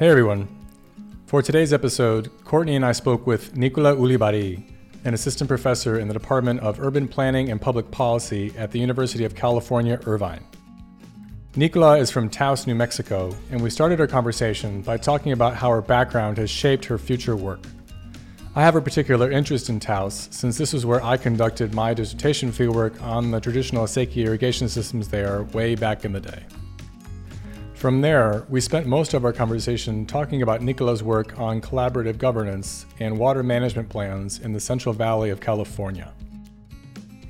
Hey everyone. For today's episode, Courtney and I spoke with Nicola Ulibarri, an assistant professor in the Department of Urban Planning and Public Policy at the University of California, Irvine. Nicola is from Taos, New Mexico, and we started our conversation by talking about how her background has shaped her future work. I have a particular interest in Taos since this is where I conducted my dissertation fieldwork on the traditional acequia irrigation systems there way back in the day. From there, we spent most of our conversation talking about Nicola's work on collaborative governance and water management plans in the Central Valley of California.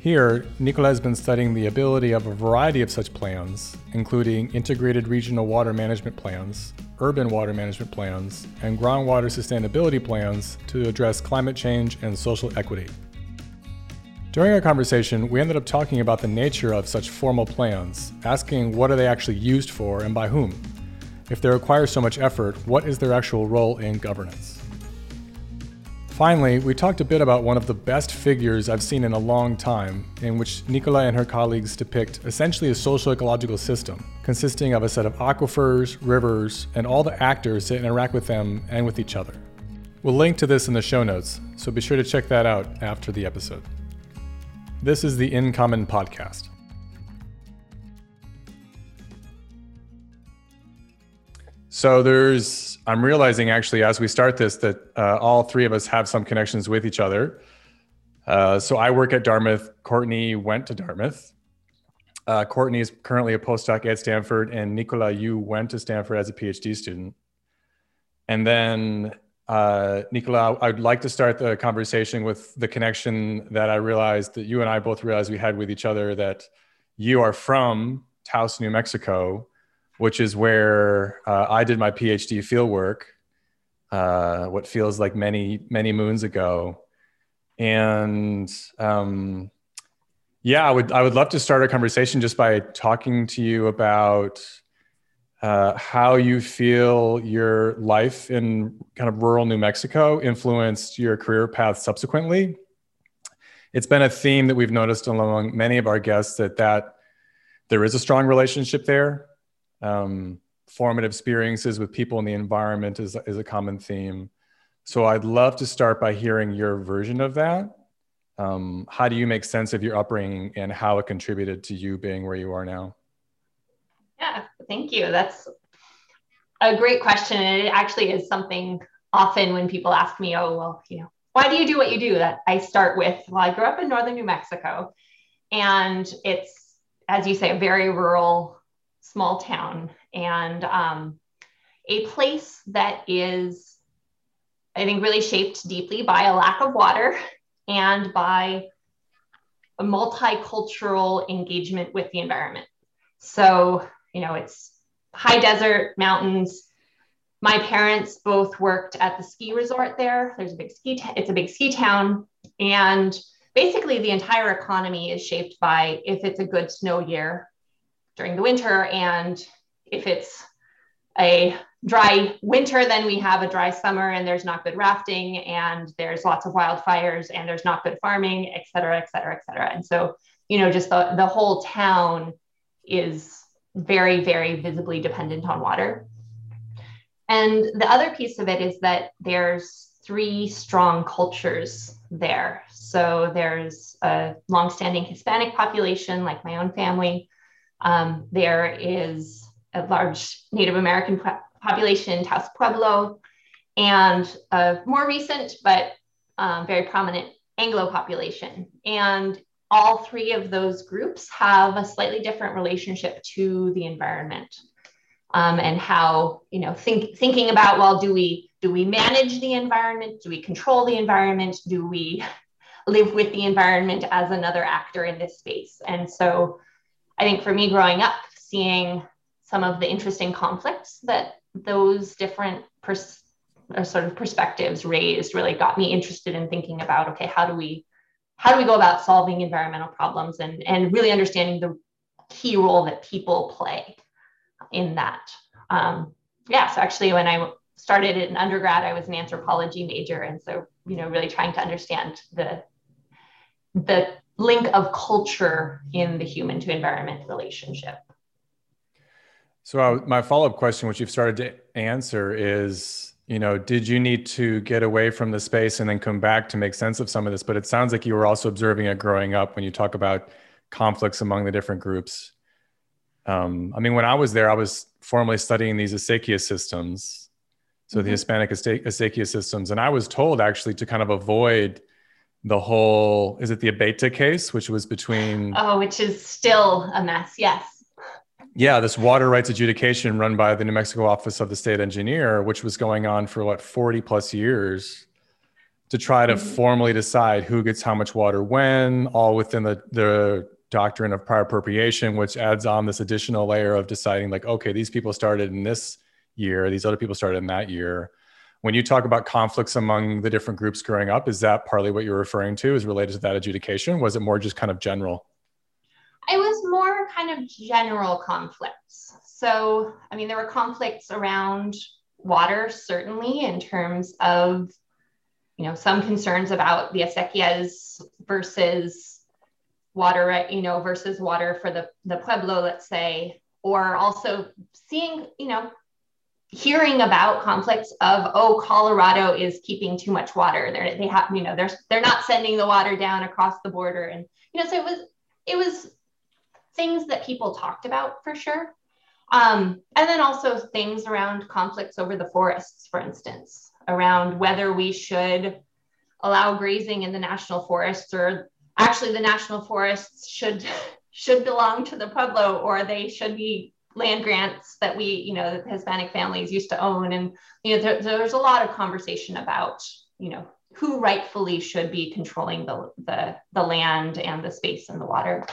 Here, Nicola has been studying the ability of a variety of such plans, including integrated regional water management plans, urban water management plans, and groundwater sustainability plans to address climate change and social equity. During our conversation, we ended up talking about the nature of such formal plans, asking what are they actually used for and by whom? If they require so much effort, what is their actual role in governance? Finally, we talked a bit about one of the best figures I've seen in a long time, in which Nicola and her colleagues depict essentially a social ecological system, consisting of a set of aquifers, rivers, and all the actors that interact with them and with each other. We'll link to this in the show notes, so be sure to check that out after the episode. This is the In Common podcast. So there's, I'm realizing actually as we start this that uh, all three of us have some connections with each other. Uh, so I work at Dartmouth. Courtney went to Dartmouth. Uh, Courtney is currently a postdoc at Stanford, and Nicola, you went to Stanford as a PhD student. And then uh, Nicola, I'd like to start the conversation with the connection that I realized that you and I both realized we had with each other that you are from Taos, New Mexico, which is where uh, I did my PhD fieldwork, uh, what feels like many, many moons ago. And um, yeah, I would, I would love to start a conversation just by talking to you about uh, how you feel your life in kind of rural New Mexico influenced your career path subsequently. It's been a theme that we've noticed among many of our guests that that there is a strong relationship there. Um, formative experiences with people in the environment is, is a common theme. So I'd love to start by hearing your version of that. Um, how do you make sense of your upbringing and how it contributed to you being where you are now? Yeah, thank you. That's a great question. And it actually is something often when people ask me, oh, well, you know, why do you do what you do? That I start with, well, I grew up in northern New Mexico, and it's, as you say, a very rural, small town, and um, a place that is, I think, really shaped deeply by a lack of water and by a multicultural engagement with the environment. So you know, it's high desert, mountains. My parents both worked at the ski resort there. There's a big ski, t- it's a big ski town. And basically, the entire economy is shaped by if it's a good snow year during the winter, and if it's a dry winter, then we have a dry summer and there's not good rafting and there's lots of wildfires and there's not good farming, et cetera, et cetera, et cetera. And so, you know, just the, the whole town is very, very visibly dependent on water. And the other piece of it is that there's three strong cultures there. So there's a longstanding Hispanic population, like my own family. Um, there is a large Native American population, in Taos Pueblo, and a more recent but um, very prominent Anglo population. And all three of those groups have a slightly different relationship to the environment um, and how you know think, thinking about well do we do we manage the environment? Do we control the environment? Do we live with the environment as another actor in this space? And so i think for me growing up seeing some of the interesting conflicts that those different pers- sort of perspectives raised really got me interested in thinking about okay how do we how do we go about solving environmental problems and, and really understanding the key role that people play in that. Um, yeah, so actually when I started in undergrad, I was an anthropology major. And so, you know, really trying to understand the, the link of culture in the human to environment relationship. So I, my follow-up question, which you've started to answer, is you know, did you need to get away from the space and then come back to make sense of some of this? But it sounds like you were also observing it growing up when you talk about conflicts among the different groups. Um, I mean, when I was there, I was formally studying these acequia systems, so mm-hmm. the Hispanic acequia systems, and I was told actually to kind of avoid the whole is it the Abeyta case, which was between oh, which is still a mess. Yes yeah, this water rights adjudication run by the New Mexico Office of the State Engineer, which was going on for what 40 plus years to try to mm-hmm. formally decide who gets how much water when, all within the, the doctrine of prior appropriation, which adds on this additional layer of deciding, like, okay, these people started in this year, these other people started in that year. When you talk about conflicts among the different groups growing up, is that partly what you're referring to is related to that adjudication? Was it more just kind of general? It was more kind of general conflicts. So, I mean, there were conflicts around water, certainly, in terms of, you know, some concerns about the acequias versus water, you know, versus water for the, the Pueblo, let's say, or also seeing, you know, hearing about conflicts of oh colorado is keeping too much water they're, they have you know they're they're not sending the water down across the border and you know so it was it was things that people talked about for sure. Um, and then also things around conflicts over the forests, for instance, around whether we should allow grazing in the national forests or actually the national forests should should belong to the pueblo or they should be land grants that we you know that hispanic families used to own and you know there, there's a lot of conversation about you know who rightfully should be controlling the, the the land and the space and the water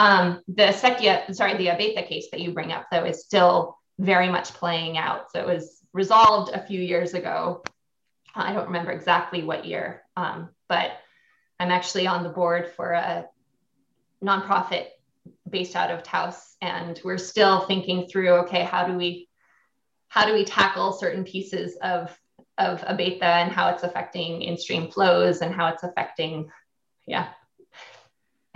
um, the Sekia, sorry, the Abeyta case that you bring up, though, is still very much playing out. So it was resolved a few years ago. I don't remember exactly what year, um, but I'm actually on the board for a nonprofit based out of Taos, and we're still thinking through, okay, how do we how do we tackle certain pieces of of Abeyta and how it's affecting in-stream flows and how it's affecting, yeah,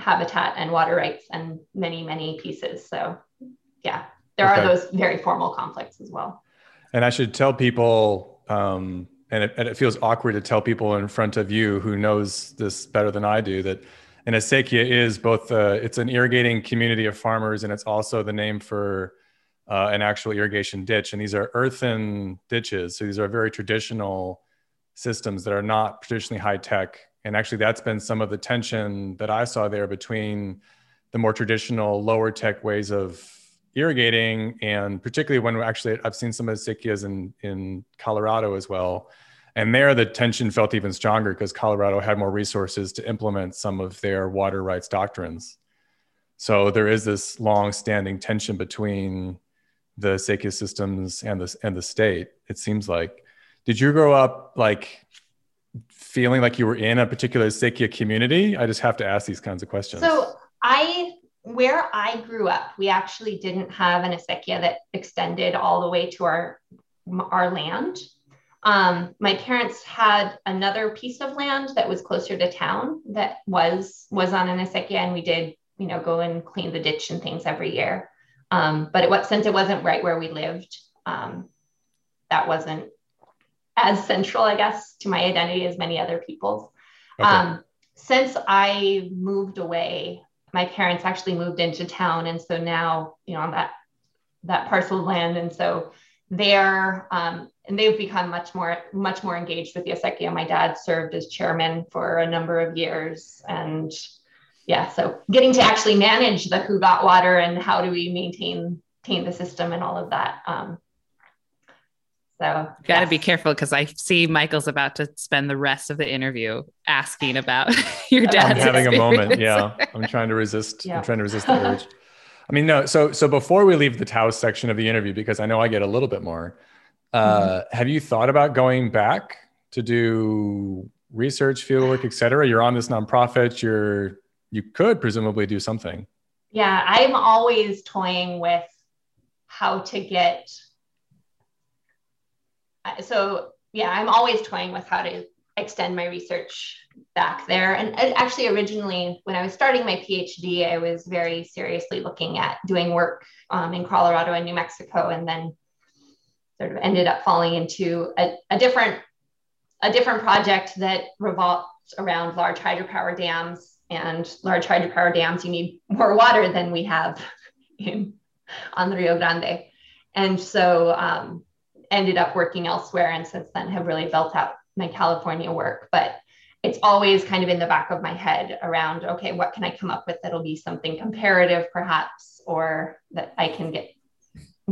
habitat and water rights and many, many pieces. So, yeah, there okay. are those very formal conflicts as well. And I should tell people, um, and, it, and it feels awkward to tell people in front of you who knows this better than I do that an acequia is both uh, it's an irrigating community of farmers and it's also the name for uh, an actual irrigation ditch and these are earthen ditches so these are very traditional systems that are not traditionally high tech and actually that's been some of the tension that i saw there between the more traditional lower tech ways of irrigating and particularly when actually i've seen some of the acequias in, in colorado as well. And there the tension felt even stronger because colorado had more resources to implement some of their water rights doctrines. So there is this long standing tension between the acequia systems and the, and the state it seems like. Did you grow up like feeling like you were in a particular Acequia community? I just have to ask these kinds of questions. So I, where I grew up, we actually didn't have an Acequia that extended all the way to our our land. Um, my parents had another piece of land that was closer to town that was was on an Acequia, and we did you know go and clean the ditch and things every year. Um, but it, since it wasn't right where we lived, um, that wasn't as central, I guess, to my identity as many other people's. Okay. Um, since I moved away, my parents actually moved into town, and so now, you know, on that that parcel of land, and so they're um, and they've become much more much more engaged with the Acequia. My dad served as chairman for a number of years, and yeah, so getting to actually manage the who got water and how do we maintain maintain the system and all of that um, so got to yes. be careful because I see Michael's about to spend the rest of the interview asking about your dad's. I'm having a moment. Yeah, I'm trying to resist. Yeah. I'm trying to resist the urge. I mean, no. So, so before we leave the Taos section of the interview, because I know I get a little bit more, uh, mm-hmm. have you thought about going back to do research, fieldwork, et cetera? You're on this nonprofit. You're you could presumably do something. Yeah, I'm always toying with how to get so yeah, I'm always toying with how to extend my research back there. And actually, originally, when I was starting my PhD, I was very seriously looking at doing work um, in Colorado and New Mexico, and then sort of ended up falling into a, a different a different project that revolves around large hydropower dams. And large hydropower dams, you need more water than we have in, on the Rio Grande. And so um, ended up working elsewhere and since then have really built out my California work. But it's always kind of in the back of my head around, okay, what can I come up with that'll be something comparative perhaps, or that I can get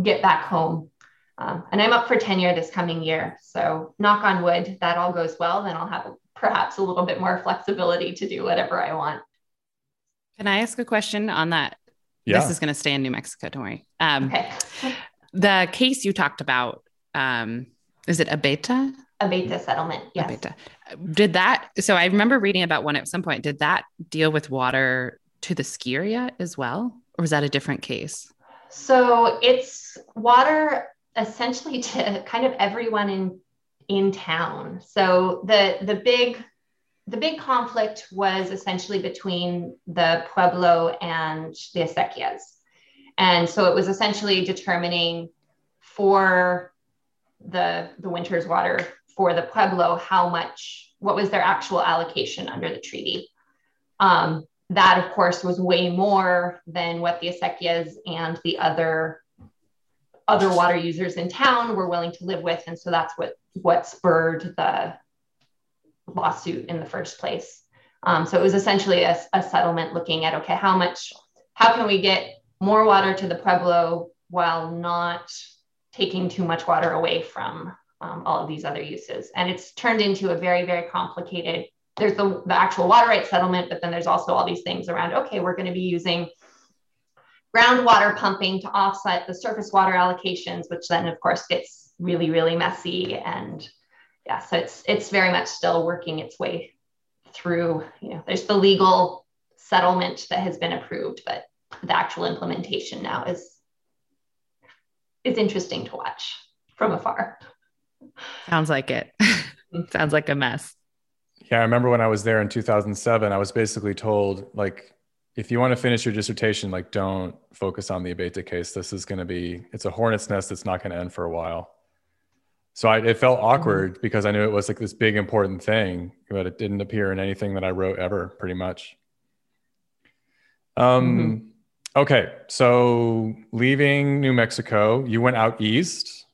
get back home. Um, and I'm up for tenure this coming year. So knock on wood, that all goes well, then I'll have perhaps a little bit more flexibility to do whatever I want. Can I ask a question on that? Yeah. This is going to stay in New Mexico. Don't worry. Um, Okay. The case you talked about, um, is it Abeyta? Abeyta settlement. Yes. Abeyta. Did that? So I remember reading about one at some point. Did that deal with water to the ski area as well, or was that a different case? So it's water essentially to kind of everyone in in town. So the the big the big conflict was essentially between the Pueblo and the Acequias. And so it was essentially determining for the the winter's water for the Pueblo how much what was their actual allocation under the treaty. Um, that of course was way more than what the Acequias and the other other water users in town were willing to live with and so that's what what spurred the lawsuit in the first place um, so it was essentially a, a, settlement looking at okay how much how can we get more water to the pueblo while not taking too much water away from um, all of these other uses and it's turned into a very very complicated there's the, the actual water rights settlement but then there's also all these things around okay we're going to be using groundwater pumping to offset the surface water allocations, which then of course gets really, really messy. And yeah, so it's it's very much still working its way through, you know, there's the legal settlement that has been approved, but the actual implementation now is is interesting to watch from afar. Sounds like it. Sounds like a mess. Yeah, I remember when I was there in 2007, I was basically told like if you want to finish your dissertation, like don't focus on the Abeyta case. This is going to be, it's a hornet's nest that's not going to end for a while. So I, it felt awkward mm-hmm. because I knew it was like this big important thing, but it didn't appear in anything that I wrote ever, pretty much. Um, mm-hmm. Okay, so leaving New Mexico, you went out east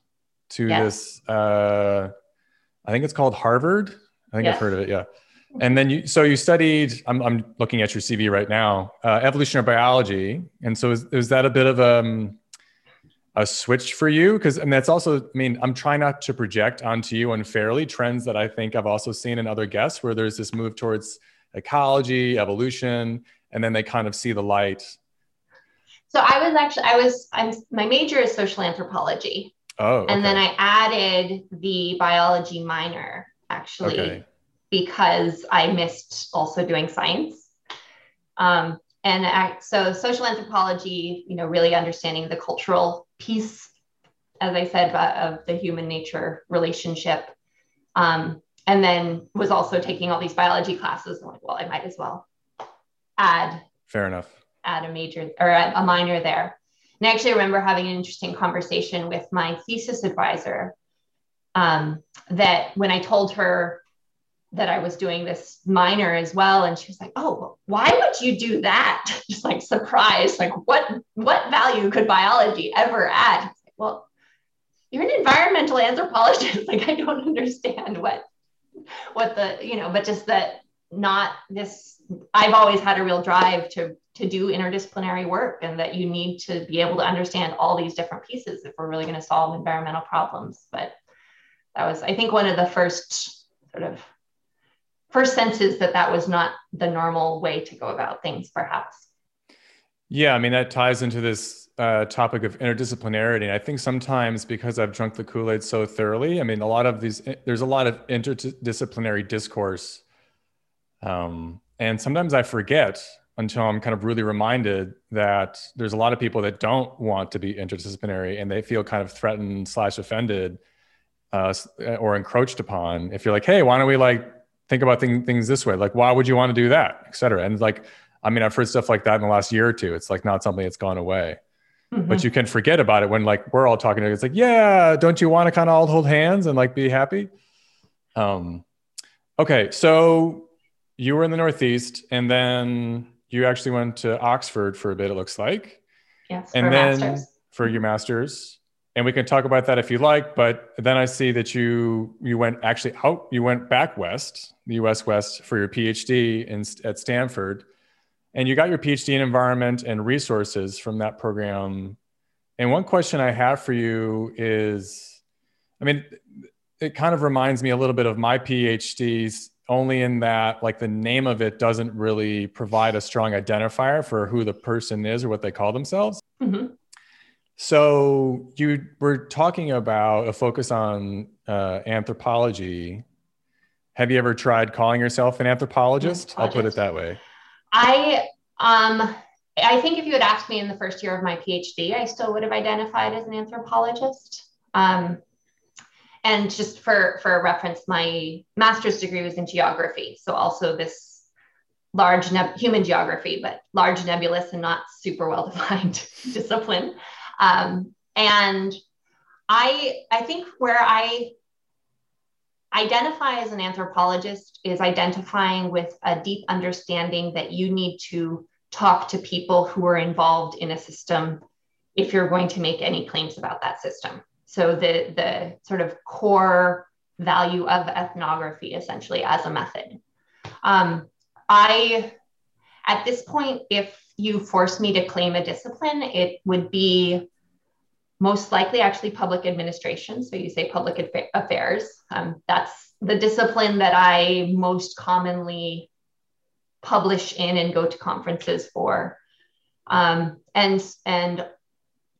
to this. Uh, I think it's called Harvard. I think. I've heard of it. Yeah. And then you, so you studied, I'm, I'm looking at your CV right now, uh, evolutionary biology. And so is, is that a bit of a, um, a switch for you? Because and that's also, I mean, I'm trying not to project onto you unfairly trends that I think I've also seen in other guests where there's this move towards ecology, evolution, and then they kind of see the light. So I was actually, I was, I'm, my major is social anthropology. Oh. Okay. And then I added the biology minor actually. Okay because I missed also doing science. Um, and I, so social anthropology, you know, really understanding the cultural piece, as I said, of the human nature relationship. Um, and then was also taking all these biology classes. I'm like, well, I might as well add. Fair enough. Add a major or a minor there. And I actually remember having an interesting conversation with my thesis advisor um, that when I told her that I was doing this minor as well. And she was like, Oh, why would you do that? Just like surprised, like what what value could biology ever add? Like, well, you're an environmental anthropologist. like I don't understand what what the, you know, but just that not this I've always had a real drive to to do interdisciplinary work and that you need to be able to understand all these different pieces if we're really going to solve environmental problems. But that was, I think, one of the first sort of first senses that that was not the normal way to go about things, perhaps. Yeah, I mean, that ties into this uh, topic of interdisciplinarity. And I think sometimes because I've drunk the Kool Aid so thoroughly, I mean, a lot of these, there's a lot of interdisciplinary discourse. Um, and sometimes I forget until I'm kind of really reminded that there's a lot of people that don't want to be interdisciplinary and they feel kind of threatened slash offended uh, or encroached upon. If you're like, hey, why don't we like think about thing, things this way. Like, why would you want to do that, et cetera? And like, I mean, I've heard stuff like that in the last year or two. It's like not something that's gone away. Mm-hmm. But you can forget about it when like we're all talking. It's like, yeah, don't you want to kind of all hold hands and like be happy? Um, okay, so you were in the Northeast, and then you actually went to Oxford for a bit. It looks like. Yes. And then masters. for your master's, and we can talk about that if you like. But then I see that you you went actually out. You went back west, the U.S. West, for your PhD in, at Stanford and you got your PhD in environment and resources from that program. And one question I have for you is I mean, it kind of reminds me a little bit of my PhDs, only in that, like, the name of it doesn't really provide a strong identifier for who the person is or what they call themselves. Mm-hmm. So, you were talking about a focus on uh, anthropology. Have you ever tried calling yourself an anthropologist? anthropologist? I'll put it that way. I um I think if you had asked me in the first year of my PhD, I still would have identified as an anthropologist. Um, and just for for reference, my master's degree was in geography, so also this large neb- human geography, but large nebulous and not super well defined discipline. Um, and I I think where I identify as an anthropologist is identifying with a deep understanding that you need to talk to people who are involved in a system if you're going to make any claims about that system. So the the sort of core value of ethnography essentially as a method. Um, I at this point, if you force me to claim a discipline, it would be most likely actually public administration. So you say public affairs. Um, that's the discipline that I most commonly publish in and go to conferences for. Um, and and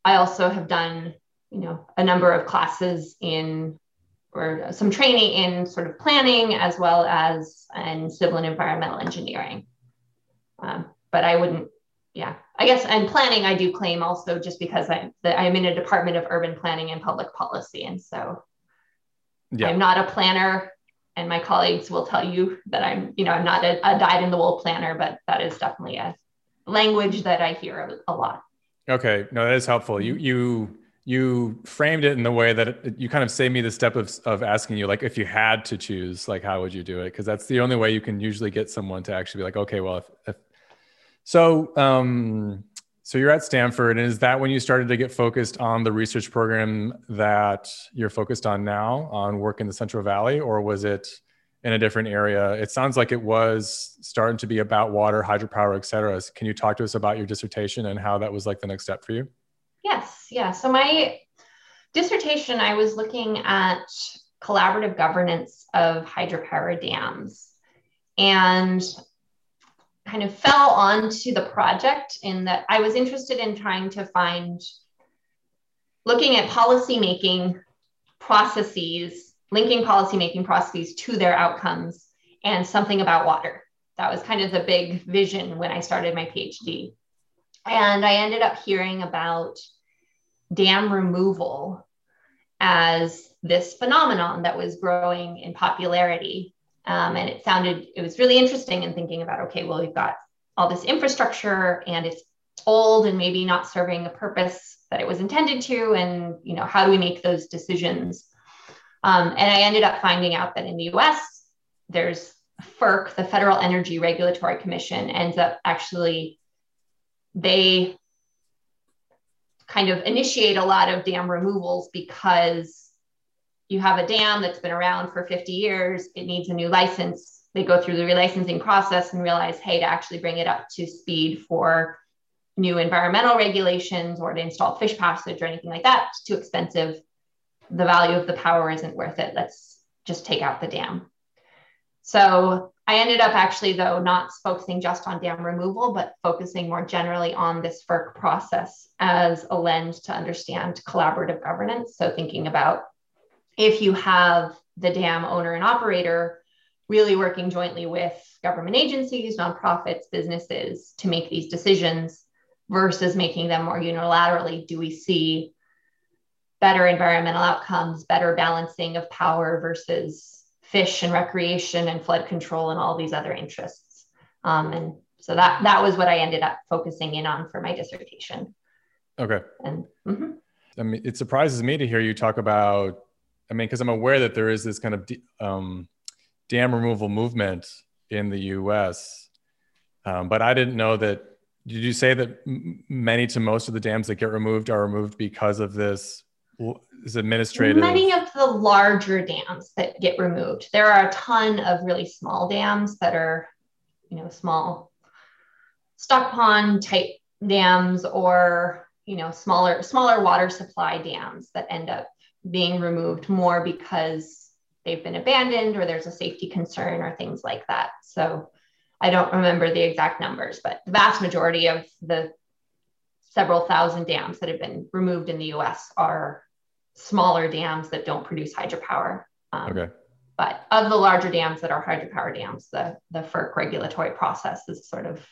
I also have done you know a number of classes in or some training in sort of planning as well as in civil and environmental engineering. Um, but I wouldn't yeah, I guess and planning I do claim also just because I'm I'm in a department of urban planning and public policy, and so yeah. I'm not a planner. And my colleagues will tell you that I'm, you know, I'm not a, a dyed in the wool planner, but that is definitely a language that I hear a, a lot. Okay, no, that is helpful. You you you framed it in the way that it, you kind of saved me the step of, of asking you like if you had to choose like how would you do it because that's the only way you can usually get someone to actually be like okay well if, if so, um, so you're at Stanford, and is that when you started to get focused on the research program that you're focused on now, on work in the Central Valley, or was it in a different area? It sounds like it was starting to be about water, hydropower, et cetera. Can you talk to us about your dissertation and how that was like the next step for you? Yes, yeah. So my dissertation, I was looking at collaborative governance of hydropower dams. And kind of fell onto the project in that I was interested in trying to find, looking at policymaking processes, linking policymaking processes to their outcomes, and something about water. That was kind of the big vision when I started my PhD. And I ended up hearing about dam removal as this phenomenon that was growing in popularity um, and it sounded, it was really interesting in thinking about, okay, well, we've got all this infrastructure and it's old and maybe not serving a purpose that it was intended to. And, you know, how do we make those decisions? Um, and I ended up finding out that in the US, there's FERC, the Federal Energy Regulatory Commission, ends up actually, they kind of initiate a lot of dam removals because you have a dam that's been around for 50 years, it needs a new license. They go through the relicensing process and realize, hey, to actually bring it up to speed for new environmental regulations or to install fish passage or anything like that, it's too expensive. The value of the power isn't worth it. Let's just take out the dam. So I ended up actually, though, not focusing just on dam removal, but focusing more generally on this FERC process as a lens to understand collaborative governance. So thinking about if you have the dam owner and operator really working jointly with government agencies, nonprofits, businesses to make these decisions versus making them more unilaterally, do we see better environmental outcomes, better balancing of power versus fish and recreation and flood control and all these other interests. Um, and so that that was what I ended up focusing in on for my dissertation. Okay. And mm-hmm. I mean, it surprises me to hear you talk about. I mean, because I'm aware that there is this kind of um, dam removal movement in the U.S., um, but I didn't know that. Did you say that many to most of the dams that get removed are removed because of this is administrative? Many of the larger dams that get removed. There are a ton of really small dams that are, you know, small stock pond type dams or you know smaller smaller water supply dams that end up being removed more because they've been abandoned or there's a safety concern or things like that. So I don't remember the exact numbers, but the vast majority of the several thousand dams that have been removed in the US are smaller dams that don't produce hydropower. Um, okay. But of the larger dams that are hydropower dams, the, the FERC regulatory process is sort of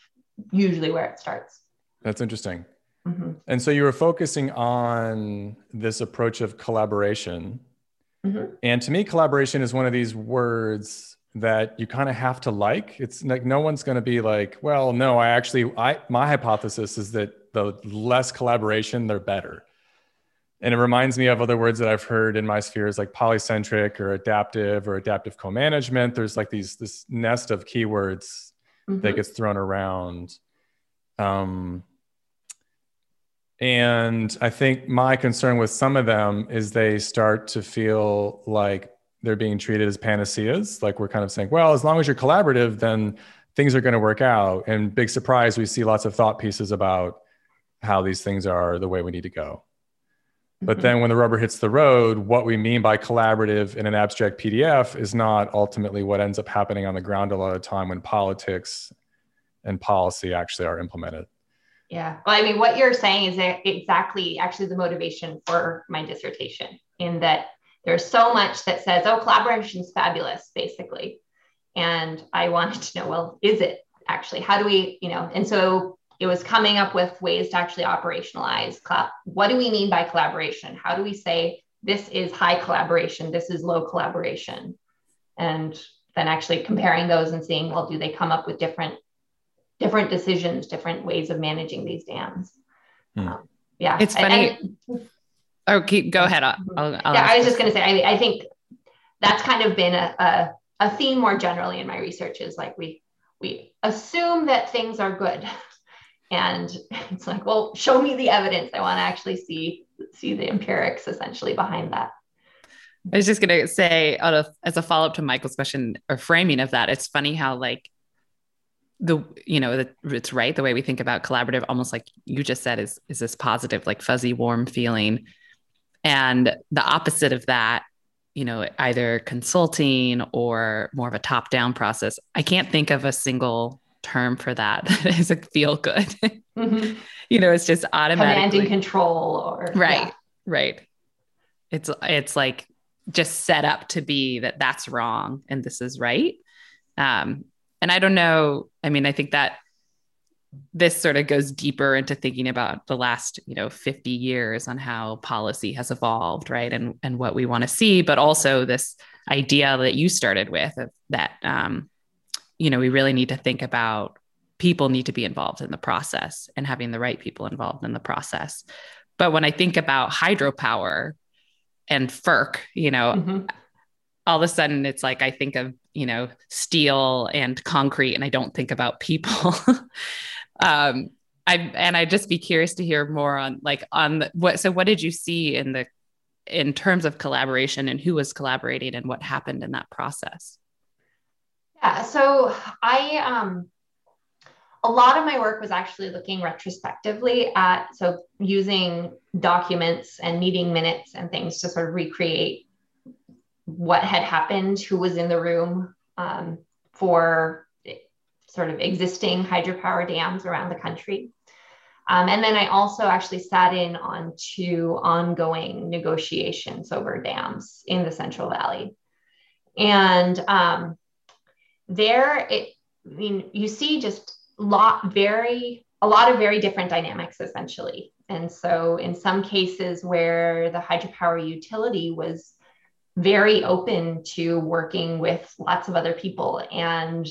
usually where it starts. That's interesting. Mm-hmm. And so you were focusing on this approach of collaboration. Mm-hmm. And to me, collaboration is one of these words that you kind of have to like. It's like no one's going to be like, well, no, I actually, I my hypothesis is that the less collaboration, they're better. And it reminds me of other words that I've heard in my spheres like polycentric or adaptive or adaptive co-management. There's like these this nest of keywords mm-hmm. that gets thrown around. Um, and I think my concern with some of them is they start to feel like they're being treated as panaceas. Like we're kind of saying, well, as long as you're collaborative, then things are going to work out. And big surprise, we see lots of thought pieces about how these things are the way we need to go. But mm-hmm. then when the rubber hits the road, what we mean by collaborative in an abstract PDF is not ultimately what ends up happening on the ground a lot of time when politics and policy actually are implemented. Yeah. Well, I mean, what you're saying is exactly actually the motivation for my dissertation, in that there's so much that says, oh, collaboration is fabulous, basically. And I wanted to know, well, is it actually? How do we, you know, and so it was coming up with ways to actually operationalize what do we mean by collaboration? How do we say this is high collaboration this is low collaboration? And then actually comparing those and seeing well do they come up with different different decisions different ways of managing these dams? Hmm. um, yeah. It's funny and, and, oh keep go ahead. I'll, I'll yeah i was just going to say I, I think that's kind of been a, a, a theme more generally in my research is like we we assume that things are good and it's like well show me the evidence. I want to actually see see the empirics essentially behind that. I was just going to say as a follow-up to michael's question or framing of that it's funny how like the you know the, it's right the way we think about collaborative almost like you just said is is this positive like fuzzy warm feeling. And the opposite of that you know either consulting or more of a top down process i can't think of a single term for that that is a feel good. Mm-hmm. you know, it's just automatic commanding control or right, yeah. right. It's it's like just set up to be that that's wrong and this is right. Um, and I don't know. I mean, I think that this sort of goes deeper into thinking about the last you know 50 years on how policy has evolved right and and what we want to see but also this idea that you started with that um, you know, we really need to think about people need to be involved in the process and having the right people involved in the process. But when I think about hydropower and FERC, you know, mm-hmm. all of a sudden it's like I think of, you know, steel and concrete and I don't think about people. um, I and I'd just be curious to hear more on like on the, what so what did you see in the in terms of collaboration and who was collaborating and what happened in that process? Yeah, so I um a lot of my work was actually looking retrospectively at so using documents and meeting minutes and things to sort of recreate what had happened, who was in the room um, for sort of existing hydropower dams around the country. Um, and then I also actually sat in on two ongoing negotiations over dams in the Central Valley. And um, there it I mean you see just lot very a lot of very different dynamics essentially. And so in some cases where the hydropower utility was very open to working with lots of other people and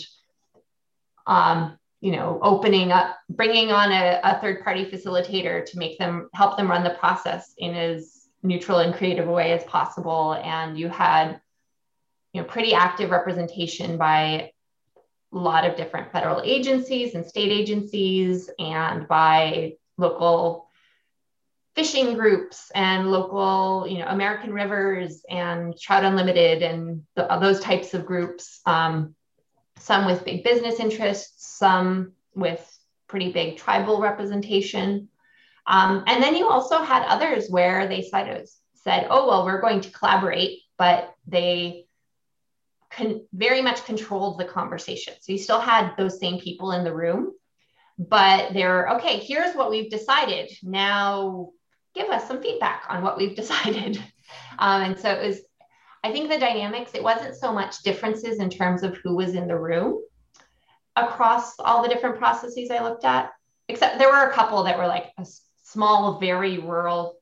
um, you know opening up bringing on a, a third party facilitator to make them help them run the process in as neutral and creative a way as possible. And you had you know pretty active representation by a lot of different federal agencies and state agencies and by local fishing groups and local, you know, American Rivers and Trout Unlimited and the, those types of groups. Um, some with big business interests, some with pretty big tribal representation. Um, and then you also had others where they said, said, oh, well, we're going to collaborate, but they con- very much controlled the conversation. So you still had those same people in the room, but they're okay, here's what we've decided. Now give us some feedback on what we've decided. Um, and so it was, I think the dynamics, it wasn't so much differences in terms of who was in the room across all the different processes I looked at, except there were a couple that were like a small, very rural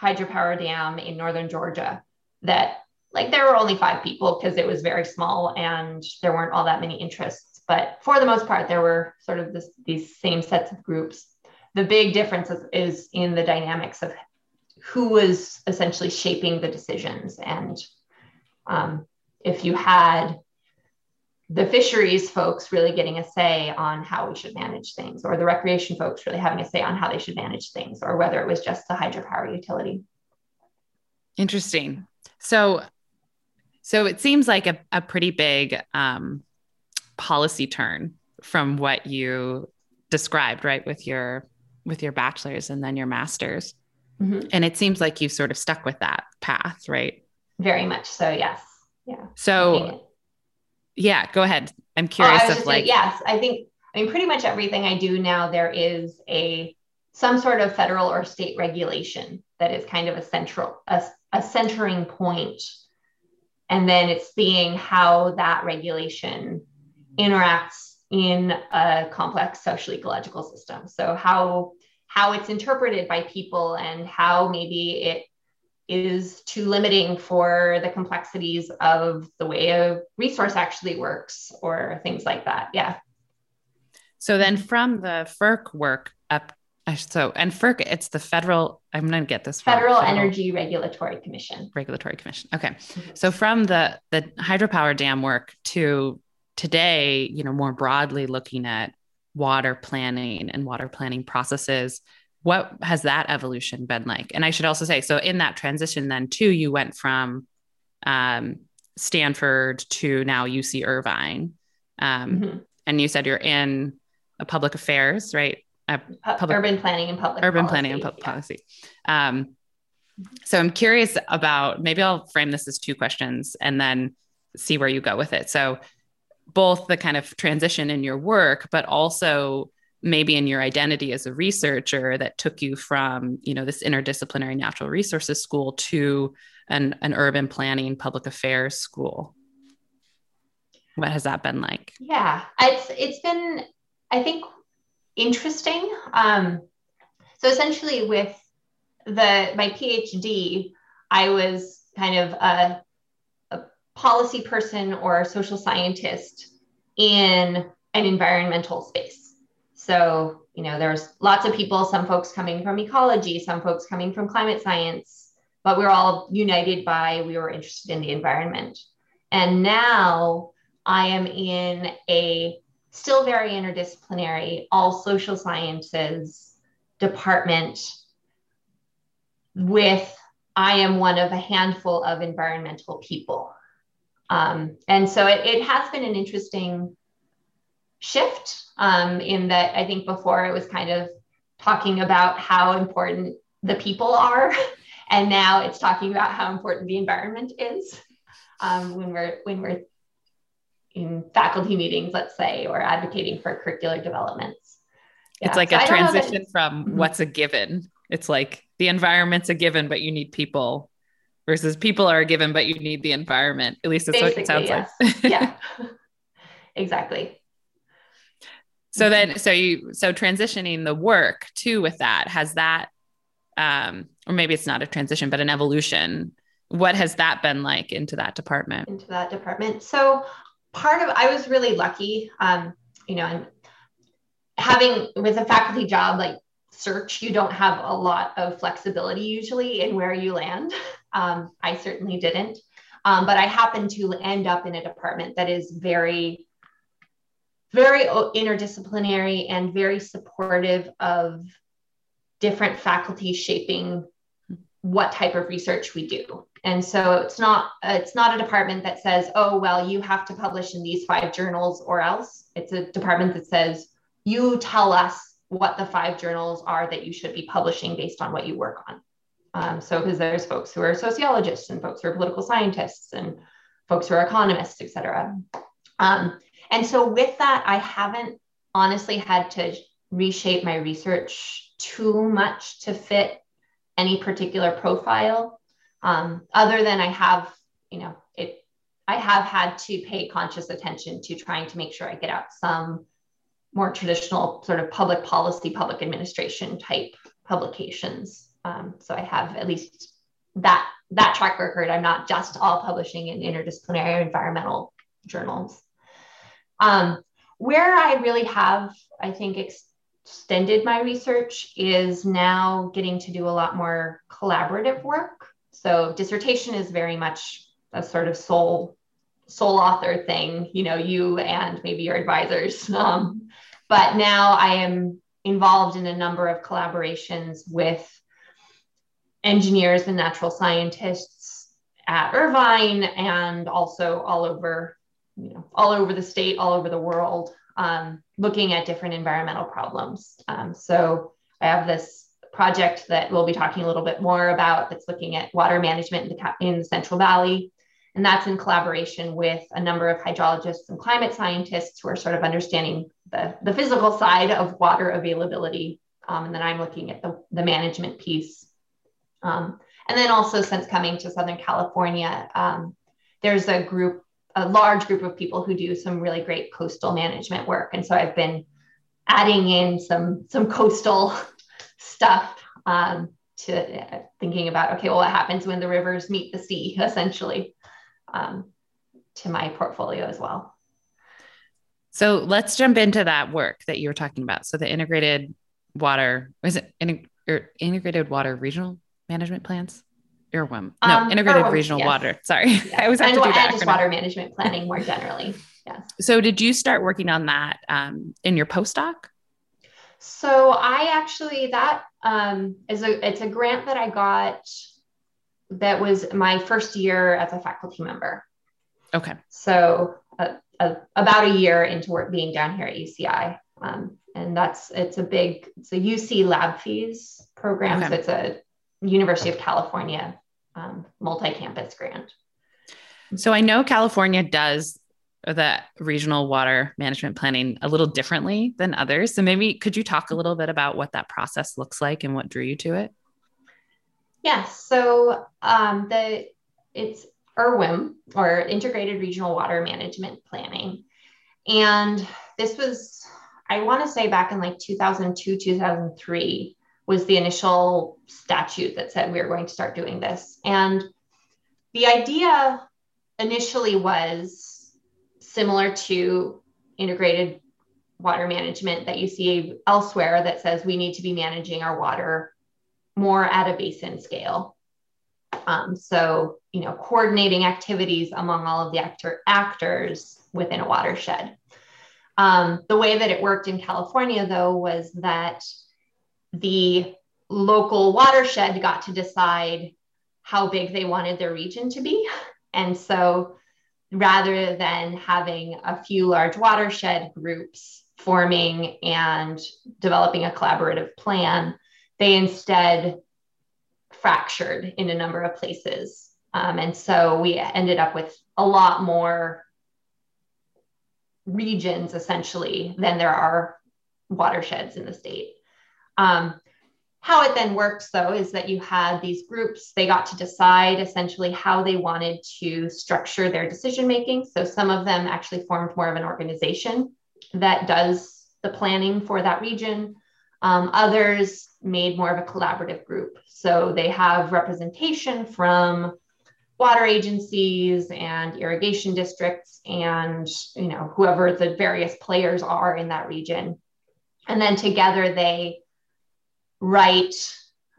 hydropower dam in northern Georgia that like there were only five people because it was very small and there weren't all that many interests. But for the most part, there were sort of this, these same sets of groups. The big difference is, is in the dynamics of who was essentially shaping the decisions. And um, if you had the fisheries folks really getting a say on how we should manage things, or the recreation folks really having a say on how they should manage things, or whether it was just the hydropower utility. Interesting. So so it seems like a, a pretty big um, policy turn from what you described, right, with your with your bachelor's and then your master's. Mm-hmm. And it seems like you've sort of stuck with that path, right? Very much so, yes. Yeah. So yeah, go ahead. I'm curious oh, of like yes, I think I mean pretty much everything I do now there is a some sort of federal or state regulation that is kind of a central a, a centering point and then it's seeing how that regulation interacts in a complex social ecological system. So how how it's interpreted by people and how maybe it is too limiting for the complexities of the way a resource actually works or things like that. Yeah. So then from the FERC work up so, and FERC, it's the federal, I'm going to get this federal, federal, Energy Regulatory Commission. Regulatory Commission. Okay. Mm-hmm. So from the, the hydropower dam work to today, you know, more broadly looking at water planning and water planning processes, what has that evolution been like? And I should also say, so in that transition then too, you went from um, Stanford to now UC Irvine. Um, mm-hmm. And you said you're in a public affairs, right? Public, urban planning and public urban policy. planning and public yeah. policy. Um, so I'm curious about maybe I'll frame this as two questions and then see where you go with it. So both the kind of transition in your work, but also maybe in your identity as a researcher that took you from you know this interdisciplinary natural resources school to an, an urban planning public affairs school what has that been like yeah it's it's been i think interesting. Um, so essentially, with the my PhD, I was kind of a, a policy person or social scientist in an environmental space. So you know, there's lots of people. Some folks coming from ecology, some folks coming from climate science, but we're all united by we were interested in the environment. And now I am in a still very interdisciplinary, all social sciences department with I am one of a handful of environmental people. Um, and so it, it, has been an interesting shift um, in that I think before it was kind of talking about how important the people are. And now it's talking about how important the environment is um, when we're when we're in faculty meetings, let's say, or advocating for curricular developments. Yeah. It's like so a transition from mm-hmm. what's a given. It's like the environment's a given, but you need people versus people are a given, but you need the environment. At least that's Basically, what it sounds yes. like. yeah, exactly. So then, so you, so transitioning the work too with that, has that, um, or maybe it's not a transition, but an evolution what has that been like into that department? Into that department. So part of I was really lucky, um, you know, and having with a faculty job like search, you don't have a lot of flexibility usually in where you land. Um, I certainly didn't. Um, but I happened to end up in a department that is very, very interdisciplinary and very supportive of different faculty shaping what type of research we do. And so it's not it's not a department that says, "Oh, well, you have to publish in these five journals or else." It's a department that says, "You tell us what the five journals are that you should be publishing based on what you work on." Um, so because there's folks who are sociologists and folks who are political scientists and folks who are economists, et cetera. Um, and so with that, I haven't honestly had to reshape my research too much to fit any particular profile, um, other than I have, you know, it. I have had to pay conscious attention to trying to make sure I get out some more traditional sort of public policy, public administration type publications. Um, so I have at least that that track record. I'm not just all publishing in interdisciplinary environmental journals. Um, where I really have, I think, ex- extended my research is now getting to do a lot more collaborative work. So dissertation is very much a sort of sole sole author thing, you know, you and maybe your advisors. Um, but now I am involved in a number of collaborations with engineers and natural scientists at Irvine and also all over, you know, all over the state, all over the world um, looking at different environmental problems. Um, so I have this project that we'll be talking a little bit more about that's looking at water management in the, in the Central Valley. And that's in collaboration with a number of hydrologists and climate scientists who are sort of understanding the, the physical side of water availability. Um, and then I'm looking at the, the management piece. Um, and then also, since coming to Southern California, um, there's a group a large group of people who do some really great coastal management work. And so I've been adding in some some coastal stuff um, to uh, thinking about okay, well, what happens when the rivers meet the sea, essentially, um, to my portfolio as well. So let's jump into that work that you were talking about. So the integrated water is it in, integrated water regional management plans? IRWM. No, um, Integrated IRWM, Regional yes. Water. Sorry. Yes. I have and, to do that. just water management planning more generally. Yes. So did you start working on that um, in your postdoc? So I actually that um, is a it's a grant that I got that was my first year as a faculty member. Okay. So uh, uh, about a year into work being down here at UCI. Um, and that's it's a big it's a UC lab fees program. Okay. So it's a University of California um, multi-campus grant. So I know California does the regional water management planning a little differently than others. So maybe could you talk a little bit about what that process looks like and what drew you to it? Yes. So um, the it's IRWM or Integrated Regional Water Management Planning, and this was I want to say back in like 2002 2003 was the initial statute that said we were going to start doing this. And the idea initially was similar to integrated water management that you see elsewhere that says we need to be managing our water more at a basin scale. Um, so, you know, coordinating activities among all of the actor, actors within a watershed. Um, the way that it worked in California, though, was that the local watershed got to decide how big they wanted their region to be. And so rather than having a few large watershed groups forming and developing a collaborative plan, they instead fractured in a number of places. Um, and so we ended up with a lot more regions essentially than there are watersheds in the state. Um, how it then works, though, is that you had these groups, they got to decide essentially how they wanted to structure their decision making. So some of them actually formed more of an organization that does the planning for that region. Um, others made more of a collaborative group. So they have representation from water agencies and irrigation districts and you know whoever the various players are in that region and then together they write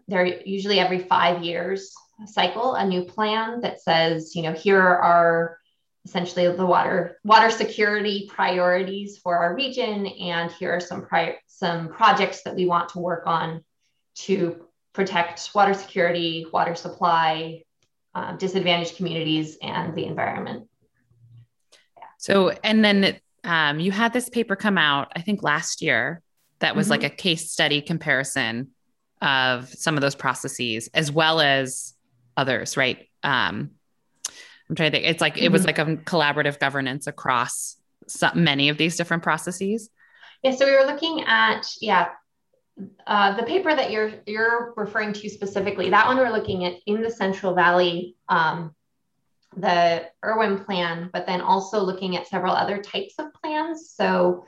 they're usually every five years cycle a new plan that says you know here are essentially the water water security priorities for our region and here are some some projects that we want to work on to protect water security water supply uh, disadvantaged communities and the environment yeah. so and then um, you had this paper come out i think last year that was mm-hmm. like a case study comparison of some of those processes as well as others right um, I'm trying to think. It's like mm-hmm. it was mm-hmm. like a collaborative governance across some, many of these different processes. Yeah. So we were looking at yeah uh, the paper that you're you're referring to specifically. That one we're looking at in the Central Valley, um, the IRWM plan, but then also looking at several other types of plans. So,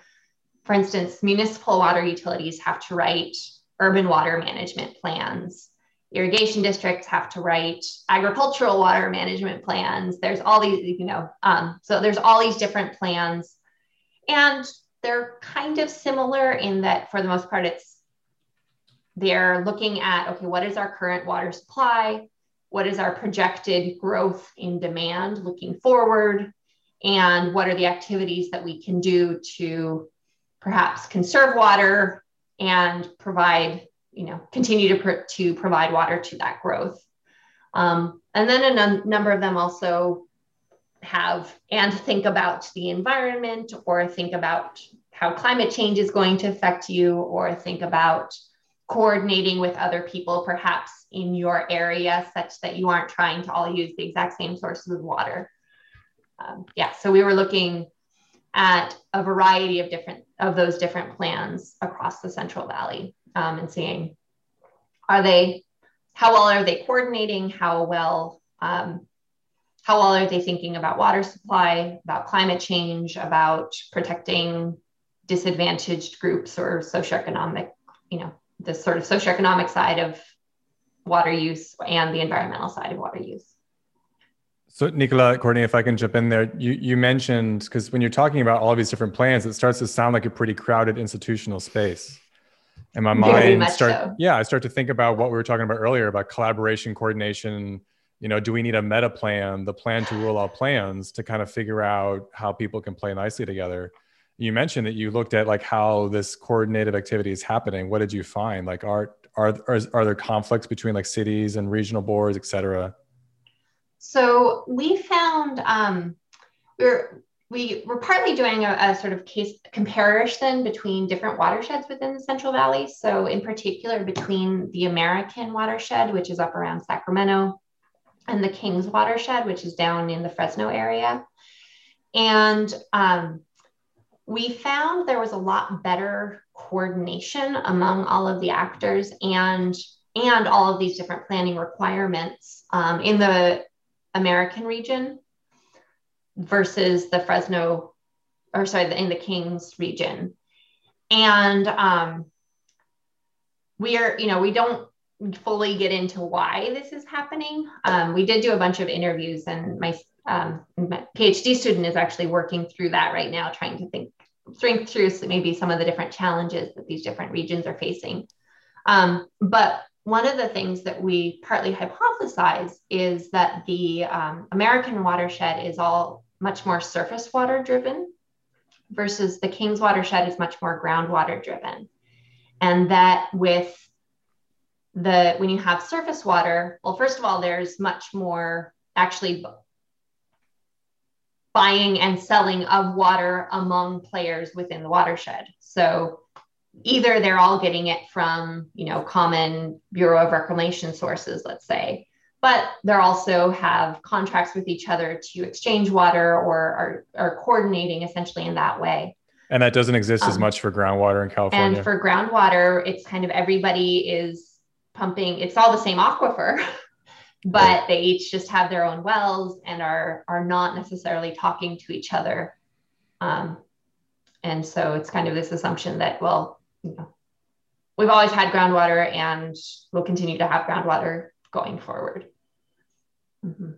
for instance, municipal water utilities have to write urban water management plans irrigation districts have to write agricultural water management plans. There's all these, you know, um, so there's all these different plans. And they're kind of similar in that for the most part, it's they're looking at, okay, what is our current water supply? What is our projected growth in demand looking forward? And what are the activities that we can do to perhaps conserve water and provide you know, continue to, pr- to provide water to that growth. Um, and then a num- number of them also have and think about the environment or think about how climate change is going to affect you or think about coordinating with other people perhaps in your area such that you aren't trying to all use the exact same sources of water um, yeah so we were looking at a variety of different of those different plans across the central valley um, and seeing are they how well are they coordinating? How well um, how well are they thinking about water supply about climate change about protecting disadvantaged groups or socioeconomic you know the sort of socioeconomic side of water use and the environmental side of water use so Nicola, Courtney, if I can jump in there, you, you mentioned, because when you're talking about all of these different plans, it starts to sound like a pretty crowded institutional space. And my mind start so. yeah i start to think about what we were talking about earlier about collaboration coordination you know do we need a meta plan the plan to rule all plans to kind of figure out how people can play nicely together? You mentioned that you looked at like how this coordinated activity is happening. What did you find? Like are are are, are there conflicts between like cities and regional boards et cetera so we found um, we're we were partly doing a, a, sort of case comparison between different watersheds within the Central Valley. So, in particular, between the American watershed, which is up around Sacramento, and the Kings watershed, which is down in the Fresno area. And um, we found there was a lot better coordination among all of the actors and and all of these different planning requirements um, in the American region versus the Fresno, or sorry, in the Kings region. And um, we are, you know, we don't fully get into why this is happening. Um, we did do a bunch of interviews, and my, um, my, PhD student is actually working through that right now, trying to think, think through maybe some of the different challenges that these different regions are facing. Um, but one of the things that we partly hypothesize is that the um, American watershed is all much more surface water driven versus the King's watershed is much more groundwater driven. And that with the when you have surface water, well, first of all, there's much more actually buying and selling of water among players within the watershed. So either they're all getting it from, you know, common Bureau of Reclamation sources, let's say, but they also have contracts with each other to exchange water or are, are coordinating essentially in that way. And that doesn't exist um, as much for groundwater in California. And for groundwater, it's kind of everybody is pumping, it's all the same aquifer, but right. they each just have their own wells and are, are not necessarily talking to each other. Um, and so it's kind of this assumption that, well, we've always had groundwater and we'll continue to have groundwater going forward. Mm-hmm.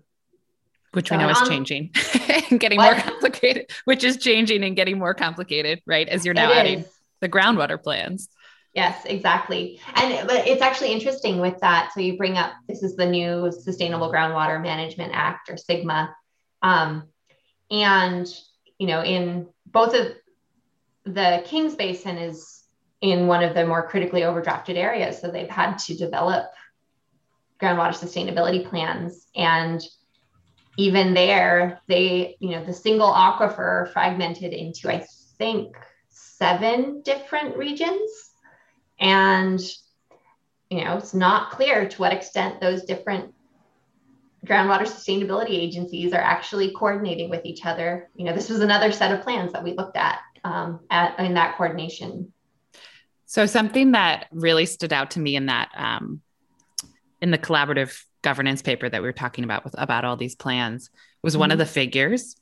which we know is changing and getting what? more complicated, which is changing and getting more complicated, right? As you're now it adding is. the groundwater plans. Yes, exactly. And but it's actually interesting with that. So you bring up this is the new Sustainable Groundwater Management Act or SGMA. Um, and you know, in both of the Kings Basin is in one of the more critically overdrafted areas. So they've had to develop groundwater sustainability plans. And even there, they, you know, the single aquifer fragmented into, I think, seven different regions. And, you know, it's not clear to what extent those different groundwater sustainability agencies are actually coordinating with each other. You know, this was another set of plans that we looked at, um, at in that coordination. So something that really stood out to me in that um, in the collaborative governance paper that we were talking about with about all these plans was mm-hmm. one of mm-hmm. the figures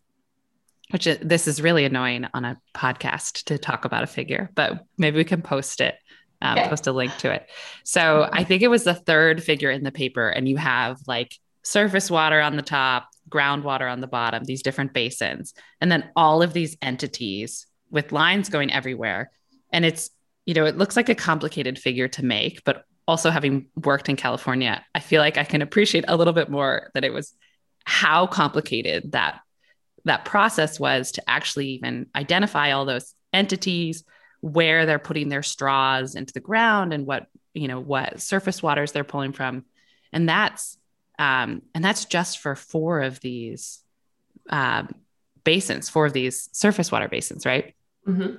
which is, this is really annoying on a podcast to talk about a figure but maybe we can post it um, okay. post a link to it so i think it was the third figure in the paper and you have like surface water on the top groundwater on the bottom these different basins and then all of these entities with lines going everywhere and it's you know it looks like a complicated figure to make but also having worked in California, I feel like I can appreciate a little bit more that it was how complicated that that process was to actually even identify all those entities, where they're putting their straws into the ground, and what you know what surface waters they're pulling from, and that's um, and that's just for four of these um, basins, four of these surface water basins, right? Mm-hmm.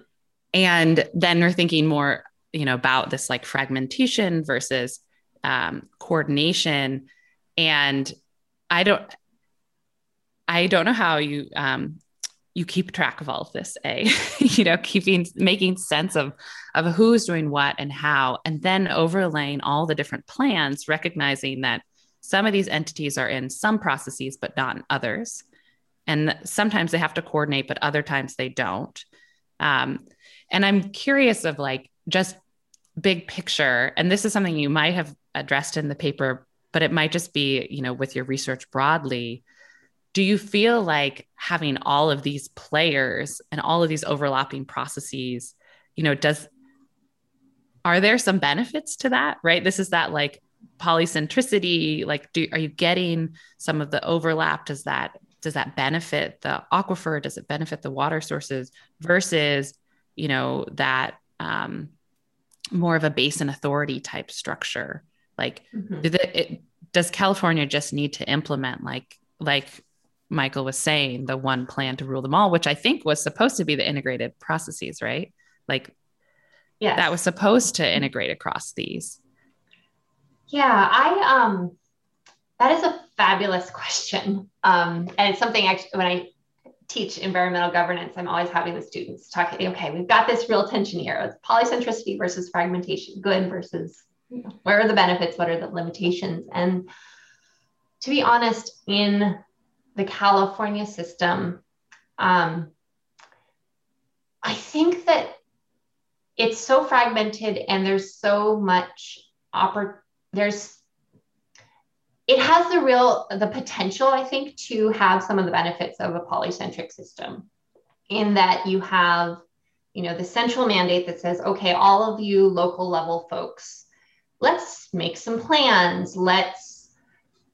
And then we're thinking more you know about this like fragmentation versus um, coordination. And i don't i don't know how you um, you keep track of all of this a you know keeping making sense of of who's doing what and how and then overlaying all the different plans recognizing that some of these entities are in some processes but not in others. And sometimes they have to coordinate but other times they don't. Um, and i'm curious of like just big picture and this is something you might have addressed in the paper but it might just be you know with your research broadly. Do you feel like having all of these players and all of these overlapping processes you know does are there some benefits to that right? This is that like polycentricity like do are you getting some of the overlap? Does that does that benefit the aquifer? Does it benefit the water sources versus you know that um, more of a basin authority type structure. Like mm-hmm. it, does california just need to implement like like michael was saying the one plan to rule them all which i think was supposed to be the integrated processes right? Like yeah that was supposed to integrate across these. Yeah i um that is a fabulous question. Um and it's something actually when i teach environmental governance, I'm always having the students talk, okay, we've got this real tension here. It's polycentricity versus fragmentation, good versus you know, where are the benefits, what are the limitations? And to be honest, in the California system, um, I think that it's so fragmented and there's so much oppor- there's it has the real the potential i think to have some of the benefits of a polycentric system in that you have you know the central mandate that says okay all of you local level folks let's make some plans. Let's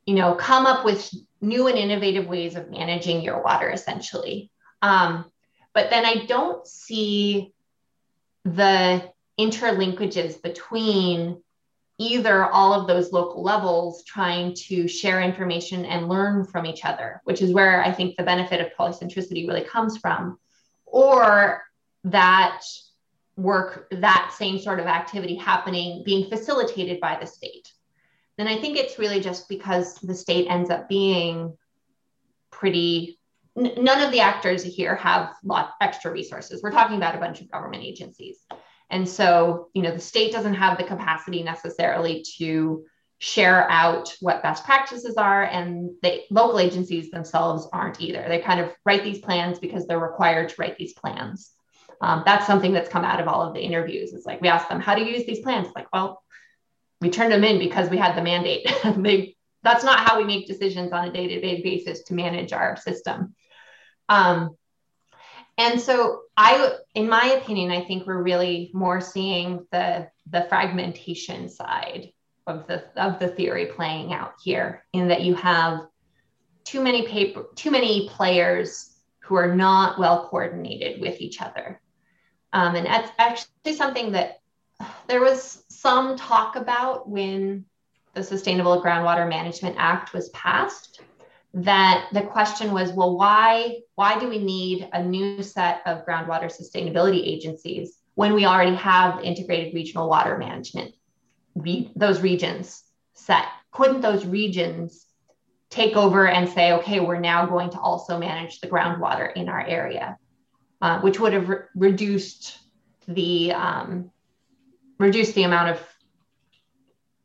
you know come up with new and innovative ways of managing your water essentially. Um, but then i don't see the interlinkages between either all of those local levels trying to share information and learn from each other, which is where I think the benefit of polycentricity really comes from, or that work, that same sort of activity happening, being facilitated by the state. Then I think it's really just because the state ends up being pretty none of the actors here have lot extra resources. We're talking about a bunch of government agencies. And so, you know, the state doesn't have the capacity necessarily to share out what best practices are, and the local agencies themselves aren't either. They kind of write these plans because they're required to write these plans. Um, that's something that's come out of all of the interviews. It's like we ask them, how to use these plans? Like, well, we turned them in because we had the mandate. they that's not how we make decisions on a day-to-day basis to manage our system. Um, and so I, in my opinion, I think we're really more seeing the the fragmentation side of the of the theory playing out here, in that you have too many paper, too many players who are not well coordinated with each other. Um, and that's actually something that there was some talk about when the Sustainable Groundwater Management Act was passed. That the question was, well, why why do we need a new set of groundwater sustainability agencies when we already have integrated regional water management? Re- those regions set couldn't those regions take over and say, okay, we're now going to also manage the groundwater in our area, uh, which would have re- reduced the um, reduced the amount of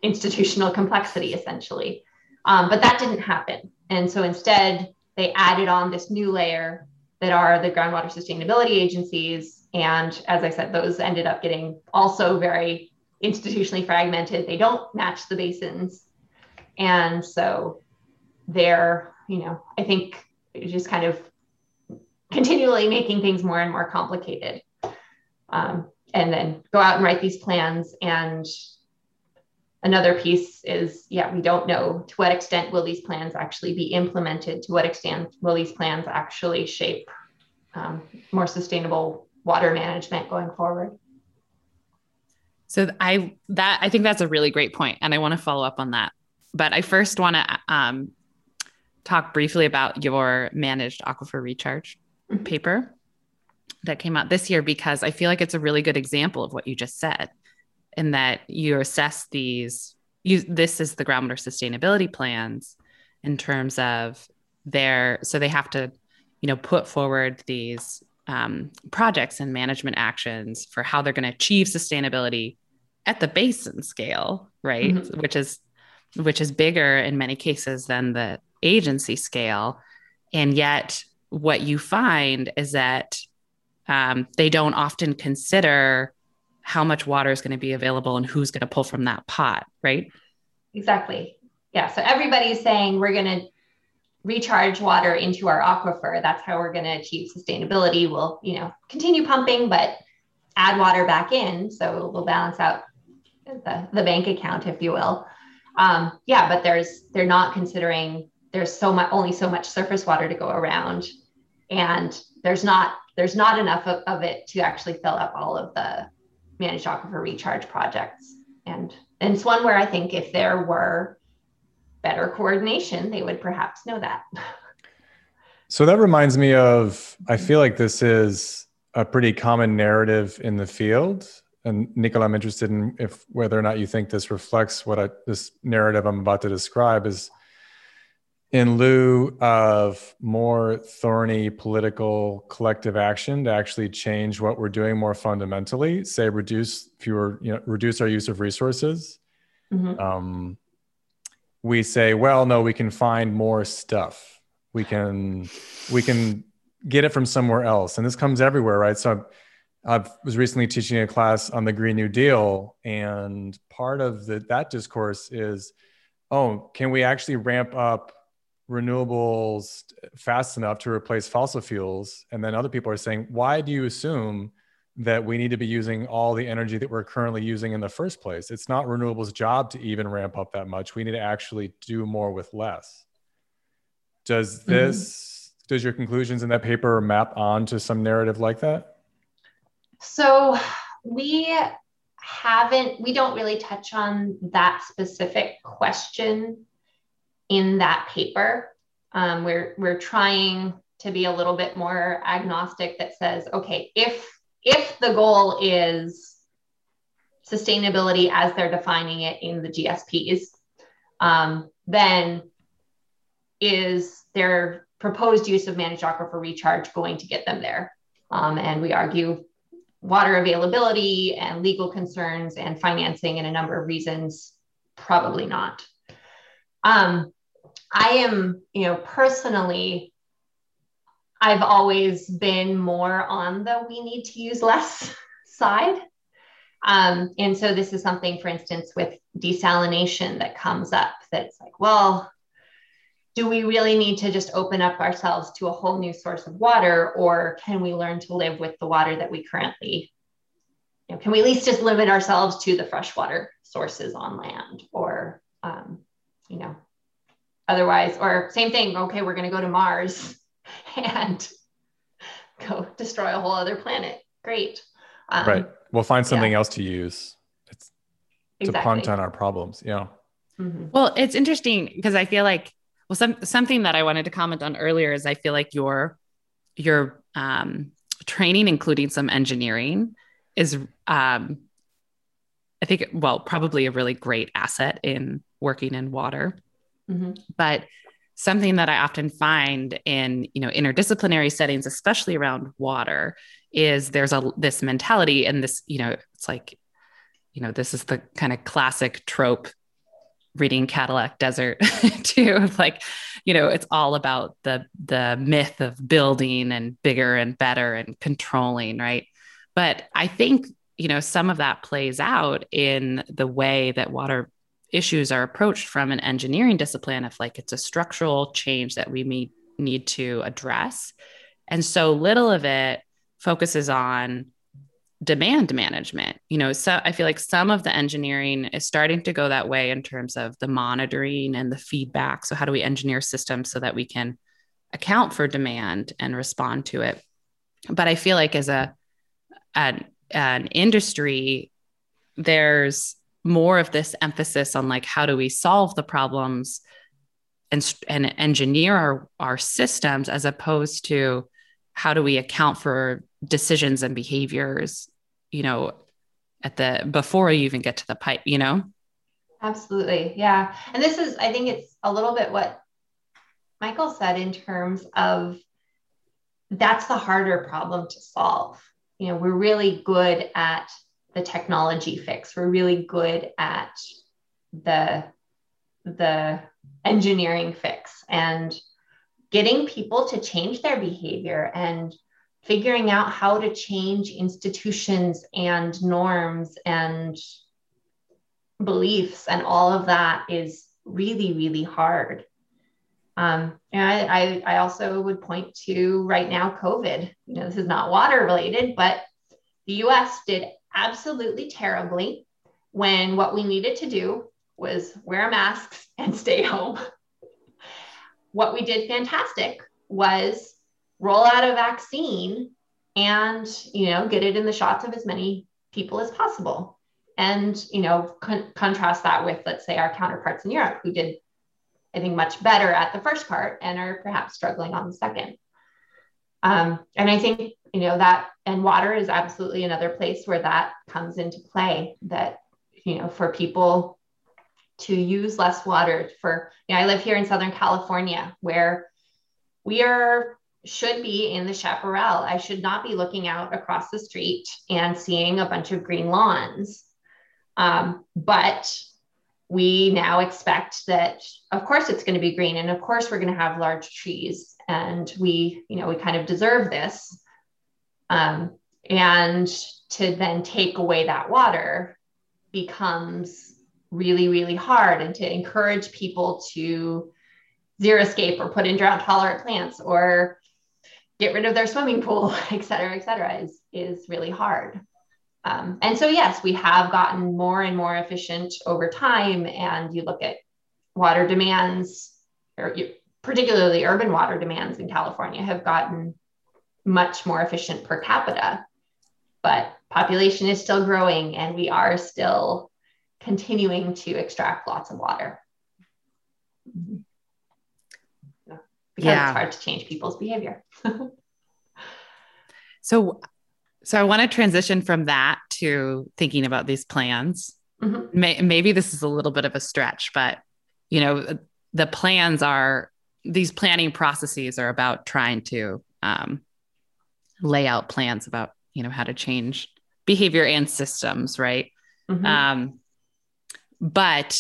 institutional complexity, essentially. Um, but that didn't happen, and so instead they added on this new layer that are the groundwater sustainability agencies, and as I said, those ended up getting also very institutionally fragmented. They don't match the basins, and so they're, you know, I think just kind of continually making things more and more complicated. Um, and then go out and write these plans. And another piece is, yeah, we don't know to what extent will these plans actually be implemented? To what extent will these plans actually shape um, more sustainable water management going forward? So I that I think that's a really great point, and I want to follow up on that. But I first want to um, talk briefly about your managed aquifer recharge mm-hmm. paper that came out this year because I feel like it's a really good example of what you just said, in that you assess these. You, this is the groundwater sustainability plans in terms of their so they have to you know put forward these um, projects and management actions for how they're going to achieve sustainability at the basin scale right mm-hmm. which is which is bigger in many cases than the agency scale. And yet, what you find is that um, they don't often consider how much water is going to be available and who's going to pull from that pot, right? Exactly. Yeah. So everybody's saying we're going to recharge water into our aquifer. That's how we're going to achieve sustainability. We'll, you know, continue pumping, but add water back in. So we'll balance out the, the bank account, if you will. Um, yeah, but there's they're not considering there's so much only so much surface water to go around and there's not there's not enough of, of it to actually fill up all of the managed aquifer recharge projects. And and it's one where i think if there were better coordination they would perhaps know that. So that reminds me of i mm-hmm. feel like this is a pretty common narrative in the field. And Nicola, I'm interested in if whether or not you think this reflects what I, this narrative I'm about to describe is in lieu of more thorny political collective action to actually change what we're doing more fundamentally say reduce fewer you know reduce our use of resources mm-hmm. um, we say well no we can find more stuff. We can we can get it from somewhere else. And this comes everywhere right? So i was recently teaching a class on the green new deal and part of the, that discourse is oh can we actually ramp up renewables fast enough to replace fossil fuels and then other people are saying why do you assume that we need to be using all the energy that we're currently using in the first place it's not renewables job to even ramp up that much we need to actually do more with less does mm-hmm. this mm-hmm. does your conclusions in that paper map on to some narrative like that so we haven't we don't really touch on that specific question in that paper. Um, we're we're trying to be a little bit more agnostic that says, okay, if if the goal is sustainability as they're defining it in the GSPs, um, then is their proposed use of managed aquifer recharge going to get them there? Um, and we argue water availability and legal concerns and financing and a number of reasons, probably not. Um, I am, you know, personally, I've always been more on the we need to use less side. Um, and so this is something, for instance, with desalination that comes up that's like, well, do we really need to just open up ourselves to a whole new source of water, or can we learn to live with the water that we currently, you know, can we at least just limit ourselves to the freshwater sources on land, or, um, you know, otherwise, or same thing, okay, we're going to go to Mars and go destroy a whole other planet. Great. Um, right. We'll find something yeah. else to use. It's exactly. to punt on our problems. Yeah. Mm-hmm. Well, it's interesting because I feel like well, some something that I wanted to comment on earlier is I feel like your your um, training, including some engineering, is um, I think well probably a really great asset in working in water. Mm-hmm. But something that I often find in you know interdisciplinary settings, especially around water, is there's a this mentality and this you know it's like you know this is the kind of classic trope reading Cadillac Desert too. like, you know, it's all about the the myth of building and bigger and better and controlling, right? But I think, you know, some of that plays out in the way that water issues are approached from an engineering discipline if like it's a structural change that we may need to address. And so little of it focuses on demand management. You know so i feel like some of the engineering is starting to go that way in terms of the monitoring and the feedback. So how do we engineer systems so that we can account for demand and respond to it? But i feel like as a an, an industry there's more of this emphasis on like how do we solve the problems and, and engineer our, our systems as opposed to how do we account for decisions and behaviors you know at the before you even get to the pipe you know? Absolutely. Yeah. And this is i think it's a little bit what michael said in terms of that's the harder problem to solve. You know we're really good at the technology fix. We're really good at the the engineering fix and getting people to change their behavior and figuring out how to change institutions and norms and beliefs. And all of that is really really hard. Um, and I, I, also would point to right now covid. You know this is not water related but the us did absolutely terribly when what we needed to do was wear masks and stay home. What we did fantastic was roll out a vaccine and you know get it in the shots of as many people as possible. And you know con- contrast that with let's say our counterparts in europe who did i think much better at the first part and are perhaps struggling on the second um, and i think you know that and water is absolutely another place where that comes into play that you know for people to use less water for you know i live here in southern california where we are should be in the chaparral. I should not be looking out across the street and seeing a bunch of green lawns. Um, but we now expect that, of course, it's going to be green, and of course, we're going to have large trees, and we, you know, we kind of deserve this. Um, and to then take away that water becomes really, really hard, and to encourage people to xeriscape or put in drought tolerant plants or get rid of their swimming pool, et cetera, et cetera, is, is really hard. Um, and so, yes, we have gotten more and more efficient over time. And you look at water demands, or particularly urban water demands in California, have gotten much more efficient per capita. But population is still growing, and we are still continuing to extract lots of water. Mm-hmm because yeah. it's hard to change people's behavior. so, so I want to transition from that to thinking about these plans. Mm-hmm. May, maybe this is a little bit of a stretch, but you know, the plans are these planning processes are about trying to um, lay out plans about you know how to change behavior and systems, right? Mm-hmm. Um, but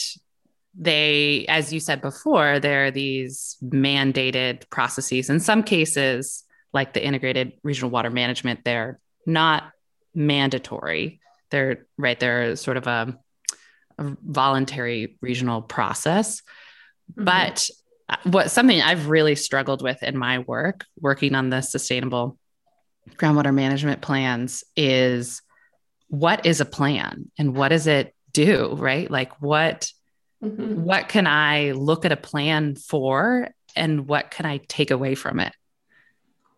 they, as you said before, there are these mandated processes. In some cases, like the integrated regional water management, they're not mandatory. they're right they're sort of a, a voluntary regional process mm-hmm. but uh, what something i've really struggled with in my work working on the sustainable groundwater management plans is what is a plan and what does it do right like what mm-hmm. what can i look at a plan for and what can i take away from it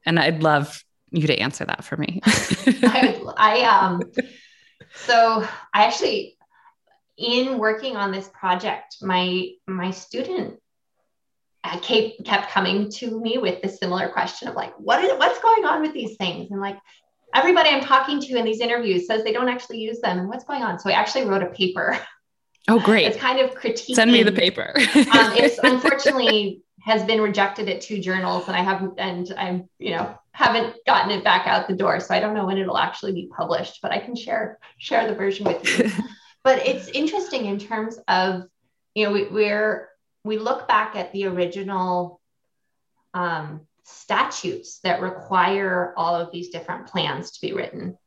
and i'd love you to answer that for me. I, I um so i actually in working on this project my my student uh, kept kept coming to me with the similar question of like what is what's going on with these things? And like everybody i'm talking to in these interviews says they don't actually use them. What's going on? So i actually wrote a paper. Oh great. It's kind of critique. send me the paper. Um, it's unfortunately has been rejected at two journals and I haven't, and I'm, you know, haven't gotten it back out the door. So I don't know when it'll actually be published, but I can share, share the version with you. but it's interesting in terms of, you know, we, we're, we look back at the original um, statutes that require all of these different plans to be written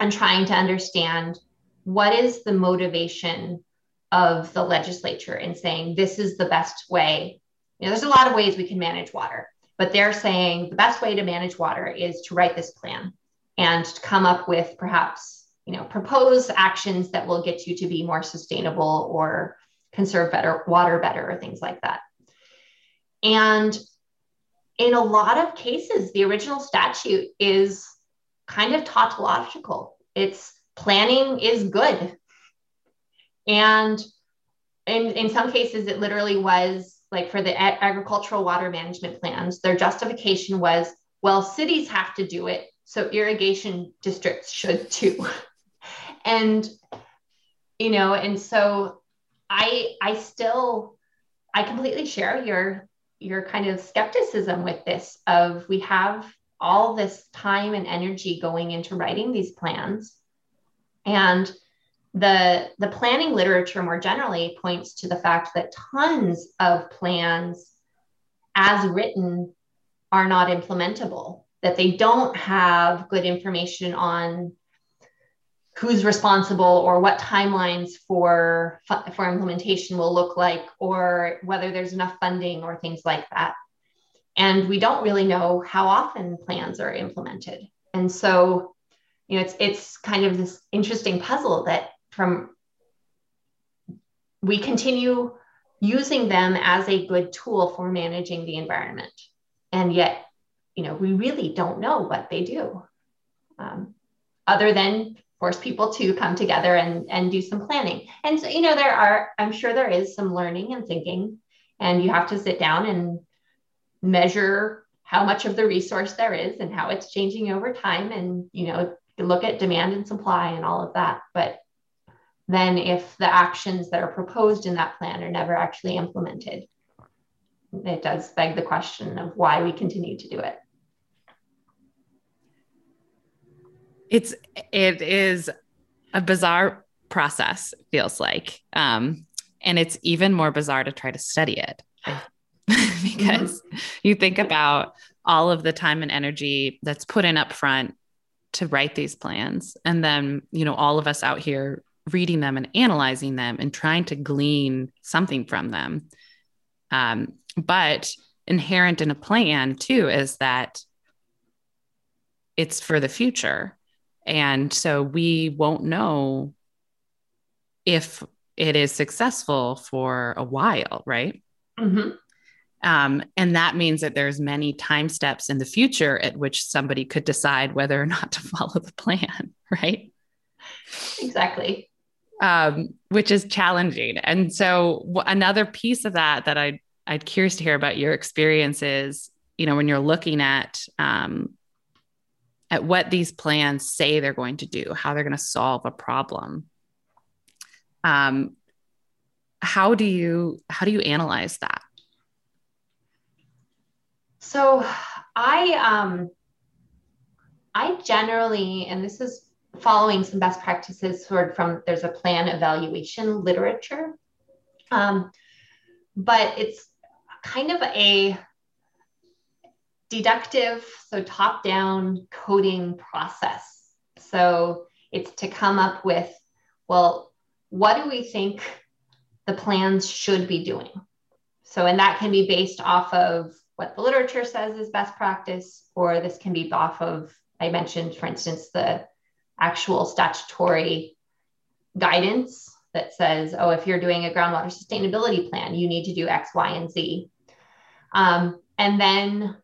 and trying to understand what is the motivation of the legislature in saying this is the best way you know, there's a lot of ways we can manage water, but they're saying the best way to manage water is to write this plan and to come up with perhaps, you know, propose actions that will get you to be more sustainable or conserve better water better or things like that. And in a lot of cases, the original statute is kind of tautological. It's planning is good. And in, in some cases, it literally was like for the agricultural water management plans, their justification was, well, cities have to do it, so irrigation districts should too. and you know, and so I I still I completely share your your kind of skepticism with this of we have all this time and energy going into writing these plans and the the planning literature more generally points to the fact that tons of plans as written are not implementable that they don't have good information on who's responsible or what timelines for for implementation will look like or whether there's enough funding or things like that. And we don't really know how often plans are implemented. And so you know it's it's kind of this interesting puzzle that from we continue using them as a good tool for managing the environment. And yet you know we really don't know what they do um, other than force people to come together and, and do some planning. And so you know there are i'm sure there is some learning and thinking and you have to sit down and measure how much of the resource there is and how it's changing over time. And you know look at demand and supply and all of that. But than if the actions that are proposed in that plan are never actually implemented. It does beg the question of why we continue to do it. It's it is a bizarre process, feels like. Um, and it's even more bizarre to try to study it because mm-hmm. you think about all of the time and energy that's put in up front to write these plans and then you know all of us out here reading them and analyzing them and trying to glean something from them. Um, but inherent in a plan too is that it's for the future. And so we won't know if it is successful for a while, right? Mm-hmm. Um, and that means that there's many time steps in the future at which somebody could decide whether or not to follow the plan, right? Exactly um, which is challenging. And so w- another piece of that that I I'd curious to hear about your experiences. You know, when you're looking at um, at what these plans say they're going to do, how they're going to solve a problem. Um, how do you how do you analyze that? So, I um, I generally, and this is following some best practices sort of from there's a plan evaluation literature um, but it's kind of a deductive so top down coding process so It's to come up with, well, what do we think the plans should be doing? So, and that can be based off of what the literature says is best practice, or this can be off of, I mentioned, for instance, the actual statutory guidance that says, oh, if you're doing a groundwater sustainability plan, you need to do X, Y, and Z. Um, and then,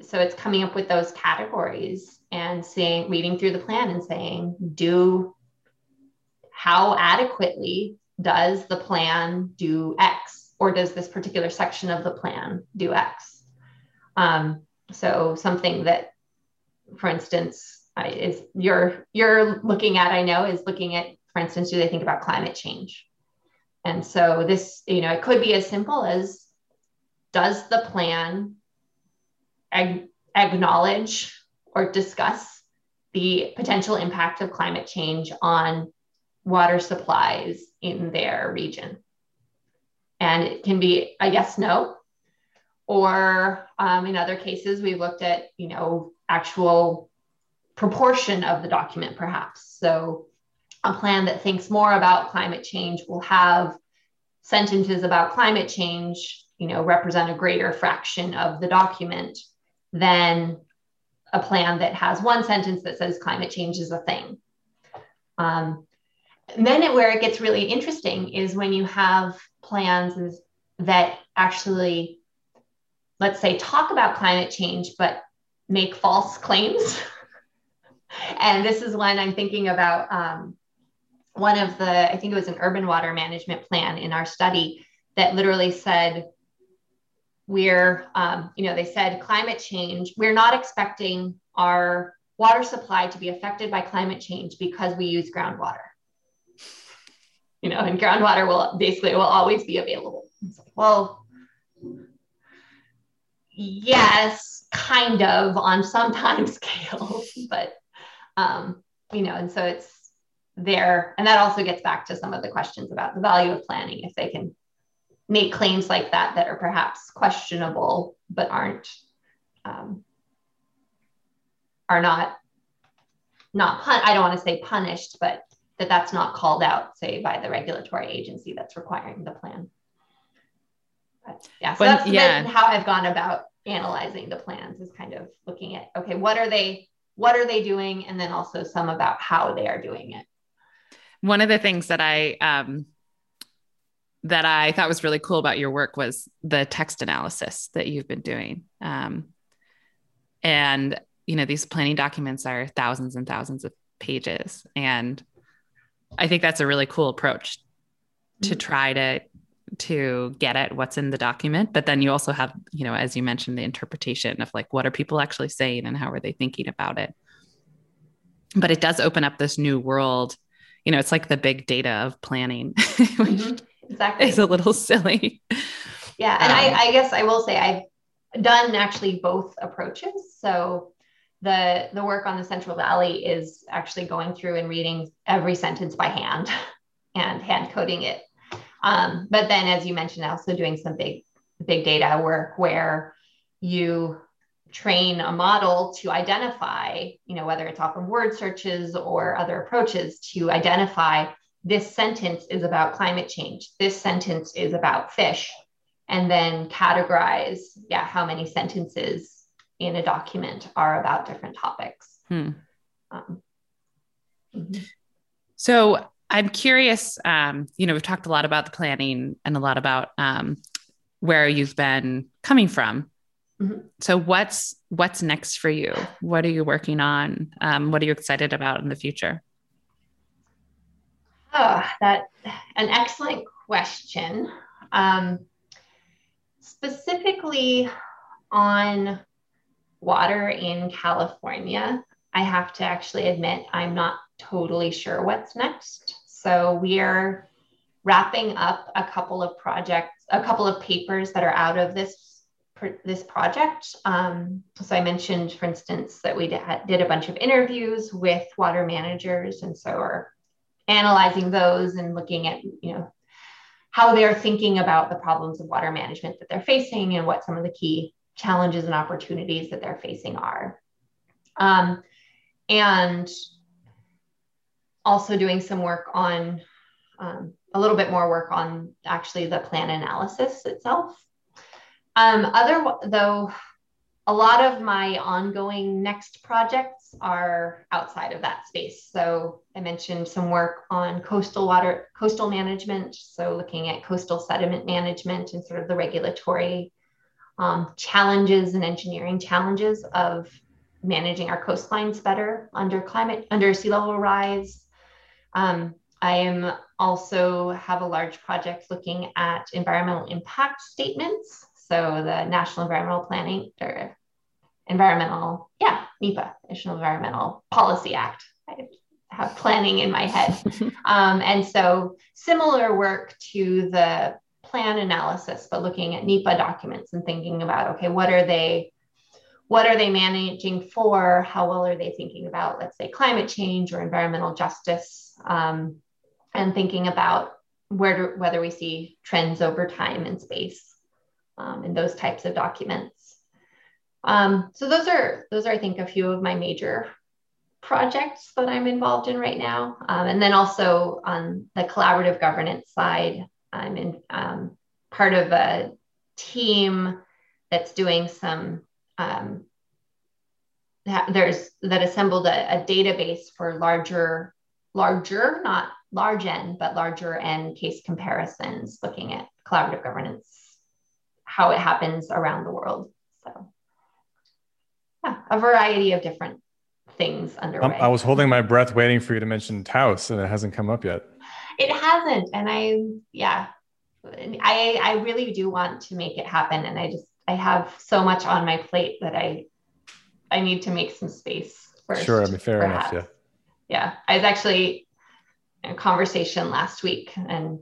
so it's coming up with those categories and seeing, reading through the plan and saying, do how adequately does the plan do X, or does this particular section of the plan do X? Um, so something that, for instance, is you're you're looking at, I know, is looking at for instance, do they think about climate change? And so this, you know, it could be as simple as does the plan ag- acknowledge or discuss the potential impact of climate change on water supplies in their region? And it can be a yes, no. Or um, in other cases, we've looked at, you know, actual proportion of the document, perhaps. So a plan that thinks more about climate change will have sentences about climate change you know represent a greater fraction of the document than a plan that has one sentence that says climate change is a thing um, and then it, where it gets really interesting is when you have plans that actually let's say talk about climate change but make false claims and this is when i'm thinking about um, one of the, I think it was an urban water management plan in our study that literally said, we're, um, you know, they said climate change, we're not expecting our water supply to be affected by climate change because we use groundwater. You know, and groundwater will basically will always be available. well, yes, kind of on some time scales, but um, you know, and so it's there. And that also gets back to some of the questions about the value of planning if they can make claims like that that are perhaps questionable but aren't um, are not not pun- I don't want to say punished, but that that's not called out, say, by the regulatory agency that's requiring the plan. But yeah, so that's yeah. how I've gone about analyzing the plans is kind of looking at okay, what are they what are they doing, and then also some about how they are doing it one of the things that I um, that I thought was really cool about your work was the text analysis that you've been doing. Um, and you know, these planning documents are thousands and thousands of pages, and I think that's a really cool approach to mm-hmm. try to to get at what's in the document but then you also have you know as you mentioned the interpretation of like what are people actually saying and how are they thinking about it but it does open up this new world you know, it's like the big data of planning, mm-hmm. exactly. is a little silly. Yeah. And um, I, I guess I will say I've done actually both approaches. So the the work on the Central Valley is actually going through and reading every sentence by hand and hand coding it. Um, but then, as you mentioned, also doing some big big data work where you train a model to identify, you know, whether it's off of word searches or other approaches to identify this sentence is about climate change, this sentence is about fish, and then categorize, yeah, how many sentences in a document are about different topics. Hmm. Um, mm-hmm. So I'm curious, um, you know, we've talked a lot about the planning and a lot about um, where you've been coming from Mm-hmm. So what's what's next for you? What are you working on? Um, what are you excited about in the future? Oh, that an excellent question. Um, specifically on water in California, I have to actually admit I'm not totally sure what's next. So we are wrapping up a couple of projects, a couple of papers that are out of this this project. Um, so I mentioned, for instance, that we did, did a bunch of interviews with water managers, and so we're analyzing those and looking at, you know, how they're thinking about the problems of water management that they're facing and what some of the key challenges and opportunities that they're facing are. Um, and also doing some work on um, a little bit more work on actually the plan analysis itself. Um, other though, a lot of my ongoing next projects are outside of that space. So I mentioned some work on coastal water, coastal management. So looking at coastal sediment management and sort of the regulatory um, challenges and engineering challenges of managing our coastlines better under climate, under sea level rise. Um, I am also have a large project looking at environmental impact statements. So the National Environmental Planning or Environmental, yeah, NEPA, National Environmental Policy Act. I have planning in my head. um, and so similar work to the plan analysis, but looking at NEPA documents and thinking about, okay, what are they what are they managing for? How well are they thinking about, let's say, climate change or environmental justice? Um, and thinking about where whether we see trends over time and space um, in those types of documents. Um, so those are those are I think a few of my major projects that I'm involved in right now. Um, and then also on the collaborative governance side, I'm in um, part of a team that's doing some um, there's that assembled a, a, database for larger, larger, not large N, but larger N case comparisons, looking at collaborative governance, how it happens around the world. So, yeah, a variety of different things underway. I was holding my breath, waiting for you to mention Taos, and it hasn't come up yet. It hasn't, and I, yeah, I, I really do want to make it happen, and I just I have so much on my plate that I I need to make some space first. Sure, I mean fair perhaps. enough. Yeah. Yeah. I was actually in a conversation last week and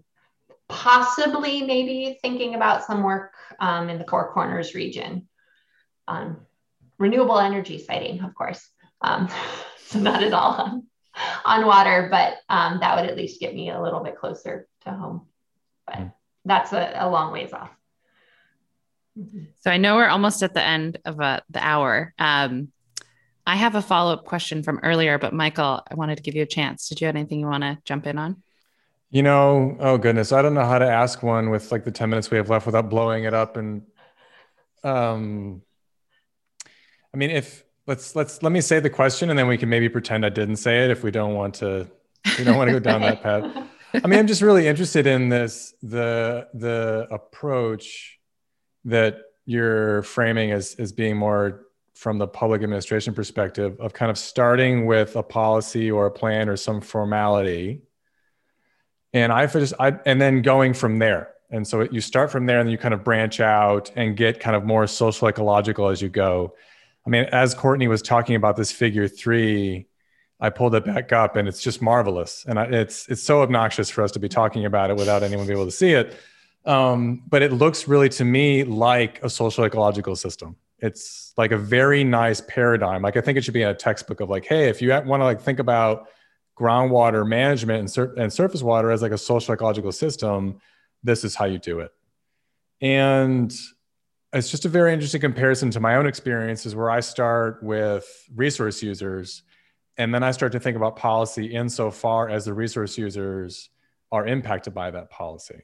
possibly maybe thinking about some work um, in the Four Corners region on renewable energy siting, of course. Um, so not at all on, on water, but um, that would at least get me a little bit closer to home. But hmm. that's a, a long ways off. So I know we're almost at the end of uh, the hour. Um, I have a follow up question from earlier, but Michael, I wanted to give you a chance. Did you have anything you want to jump in on? You know, oh goodness, I don't know how to ask one with like the 10 minutes we have left without blowing it up. And um, I mean, if let's let's let me say the question and then we can maybe pretend I didn't say it if we don't want to we don't want to go down that path. I mean, I'm just really interested in this the the approach that you're framing as, as being more from the public administration perspective of kind of starting with a policy or a plan or some formality. And i just i and then going from there. And so you start from there and then you kind of branch out and get kind of more social ecological as you go. I mean as courtney was talking about this figure three i pulled it back up and it's just marvelous. And it's it's so obnoxious for us to be talking about it without anyone being able to see it um, but it looks really to me like a social ecological system. It's like a very nice paradigm. Like I think it should be in a textbook of like, hey, if you want to like think about groundwater management and, sur- and surface water as like a social ecological system, this is how you do it. And it's just a very interesting comparison to my own experiences where I start with resource users and then I start to think about policy insofar as the resource users are impacted by that policy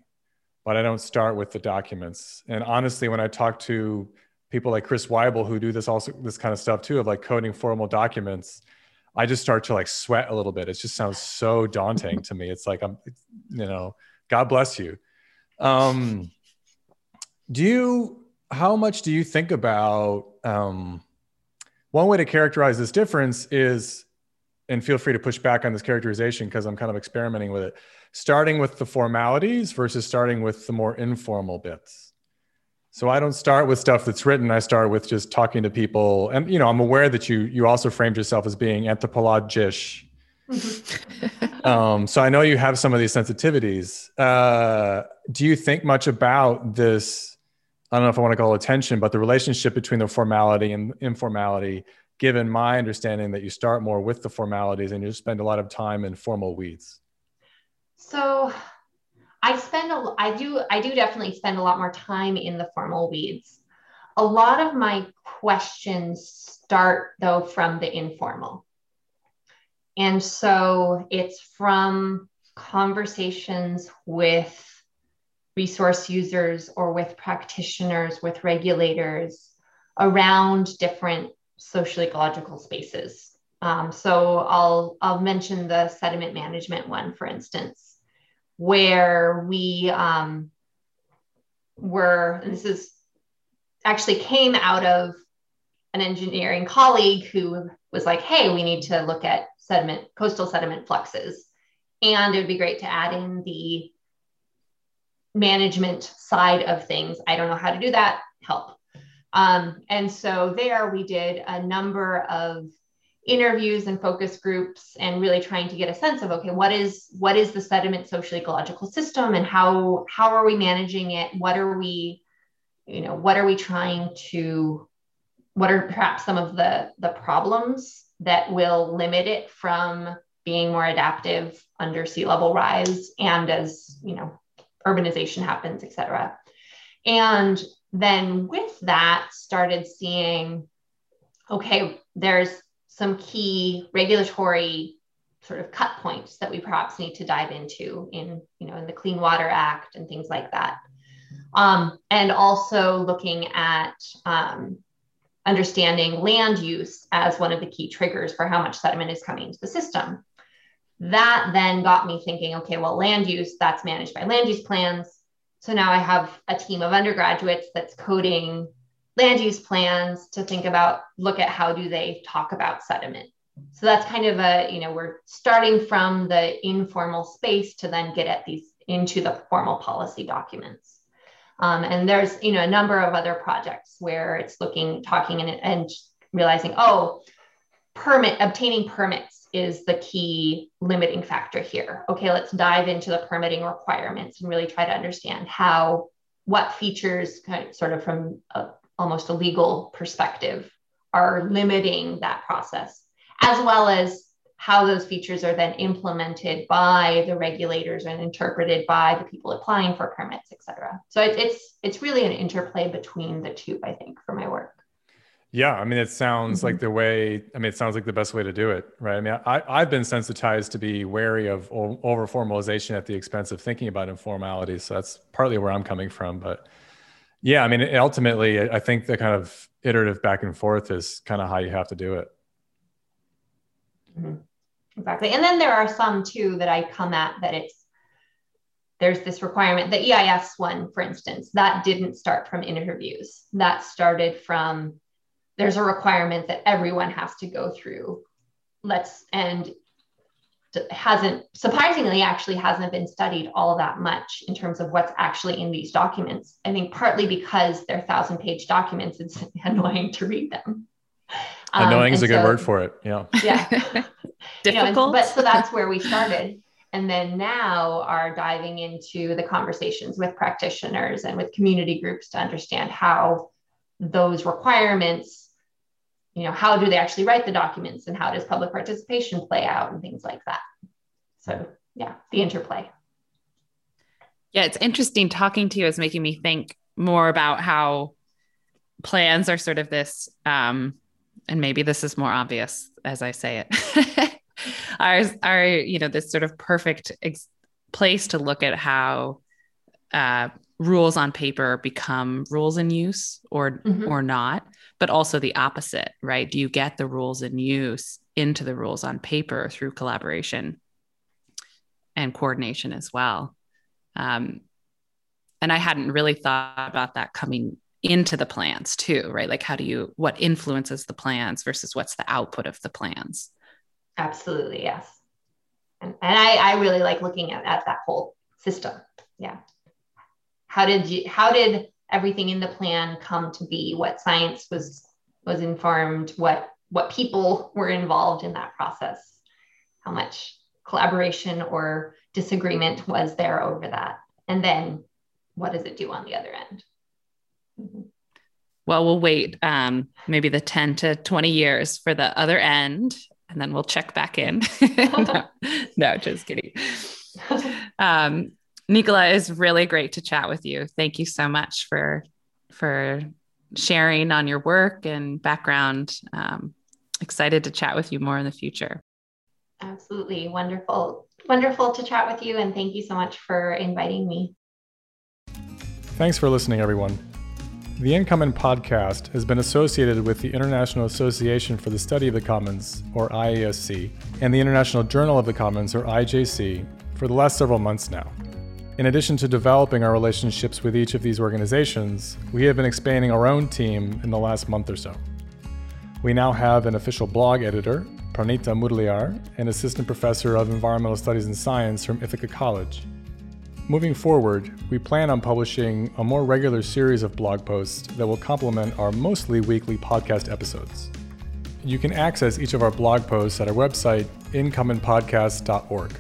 but I don't start with the documents. And honestly, when I talk to people like Chris Weible who do this also this kind of stuff too of like coding formal documents, I just start to like sweat a little bit. It just sounds so daunting to me. It's like I'm, you know, God bless you. Um, do you? How much do you think about? Um, one way to characterize this difference is, and feel free to push back on this characterization because I'm kind of experimenting with it starting with the formalities versus starting with the more informal bits. So I don't start with stuff that's written. I start with just talking to people, and you know, I'm aware that you you also framed yourself as being anthropologish. um, so I know you have some of these sensitivities. Uh, do you think much about this? I don't know if I want to call attention, but the relationship between the formality and informality, given my understanding that you start more with the formalities and you spend a lot of time in formal weeds. So I spend a I do I do definitely spend a lot more time in the formal weeds. A lot of my questions start though from the informal. And so it's from conversations with resource users or with practitioners, with regulators around different social ecological spaces. Um, so I'll I'll mention the sediment management one, for instance, where we um, were. And this is actually came out of an engineering colleague who was like, "Hey, we need to look at sediment, coastal sediment fluxes, and it would be great to add in the management side of things. I don't know how to do that. Help." Um, and so there we did a number of interviews and focus groups and really trying to get a sense of okay what is what is the sediment social ecological system and how how are we managing it? What are we you know what are we trying to what are perhaps some of the the problems that will limit it from being more adaptive under sea level rise and as you know urbanization happens et cetera. And then with that started seeing okay there's some key regulatory sort of cut points that we perhaps need to dive into in you know in the clean water act and things like that. Um, and also looking at um, understanding land use as one of the key triggers for how much sediment is coming into the system. That then got me thinking okay well land use that's managed by land use plans. So now I have a team of undergraduates that's coding land use plans to think about, look at how do they talk about sediment. So that's kind of a, you know, we're starting from the informal space to then get at these into the formal policy documents. Um, and there's, you know, a number of other projects where it's looking, talking and, and realizing, oh, permit, obtaining permits is the key limiting factor here. Okay, let's dive into the permitting requirements and really try to understand how, what features, kind of, sort of from a, almost a legal perspective, are limiting that process, as well as how those features are then implemented by the regulators and interpreted by the people applying for permits, et cetera. So it, it's it's really an interplay between the two, I think, for my work. Yeah, I mean, it sounds mm-hmm. like the way. I mean, it sounds like the best way to do it, right? I mean, I, I've been sensitized to be wary of over formalization at the expense of thinking about informality. So that's partly where I'm coming from. But yeah, I mean, ultimately, I think the kind of iterative back and forth is kind of how you have to do it. Mm-hmm. Exactly, and then there are some too that I come at that it's there's this requirement. The EIS one, for instance, that didn't start from interviews. That started from there's a requirement that everyone has to go through. Let's and hasn't surprisingly actually hasn't been studied all that much in terms of what's actually in these documents. I think partly because they're thousand page documents, it's annoying to read them. Um, annoying is a good word for it. Yeah. Yeah. Difficult. You know, but so that's where we started. And then now are diving into the conversations with practitioners and with community groups to understand how those requirements you know how do they actually write the documents and how does public participation play out and things like that. So yeah the interplay. Yeah it's interesting talking to you is making me think more about how plans are sort of this um and maybe this is more obvious as i say it are are you know this sort of perfect ex- place to look at how uh, rules on paper become rules in use or mm-hmm. or not but also the opposite right? Do you get the rules in use into the rules on paper through collaboration and coordination as well? Um, and i hadn't really thought about that coming into the plans too right? Like how do you what influences the plans versus what's the output of the plans? Absolutely yes. And, and I, I really like looking at, at that whole system. Yeah. How did you how did everything in the plan come to be what science was was informed what what people were involved in that process how much collaboration or disagreement was there over that and then what does it do on the other end? Mm-hmm. well we'll wait um, maybe the 10 to 20 years for the other end and then we'll check back in. No, no, just kidding. Um, Nicola, is really great to chat with you. Thank you so much for for sharing on your work and background. Um, excited to chat with you more in the future. Absolutely. Wonderful. Wonderful to chat with you. And thank you so much for inviting me. Thanks for listening, everyone. The In Common podcast has been associated with the International Association for the Study of the Commons, or IASC, and the International Journal of the Commons, or IJC, for the last several months now. In addition to developing our relationships with each of these organizations, we have been expanding our own team in the last month or so. We now have an official blog editor, Pranietha Mudliar, an assistant professor of environmental studies and science from Ithaca College, Moving forward, we plan on publishing a more regular series of blog posts that will complement our mostly weekly podcast episodes. You can access each of our blog posts at our website, incommonpodcast.org.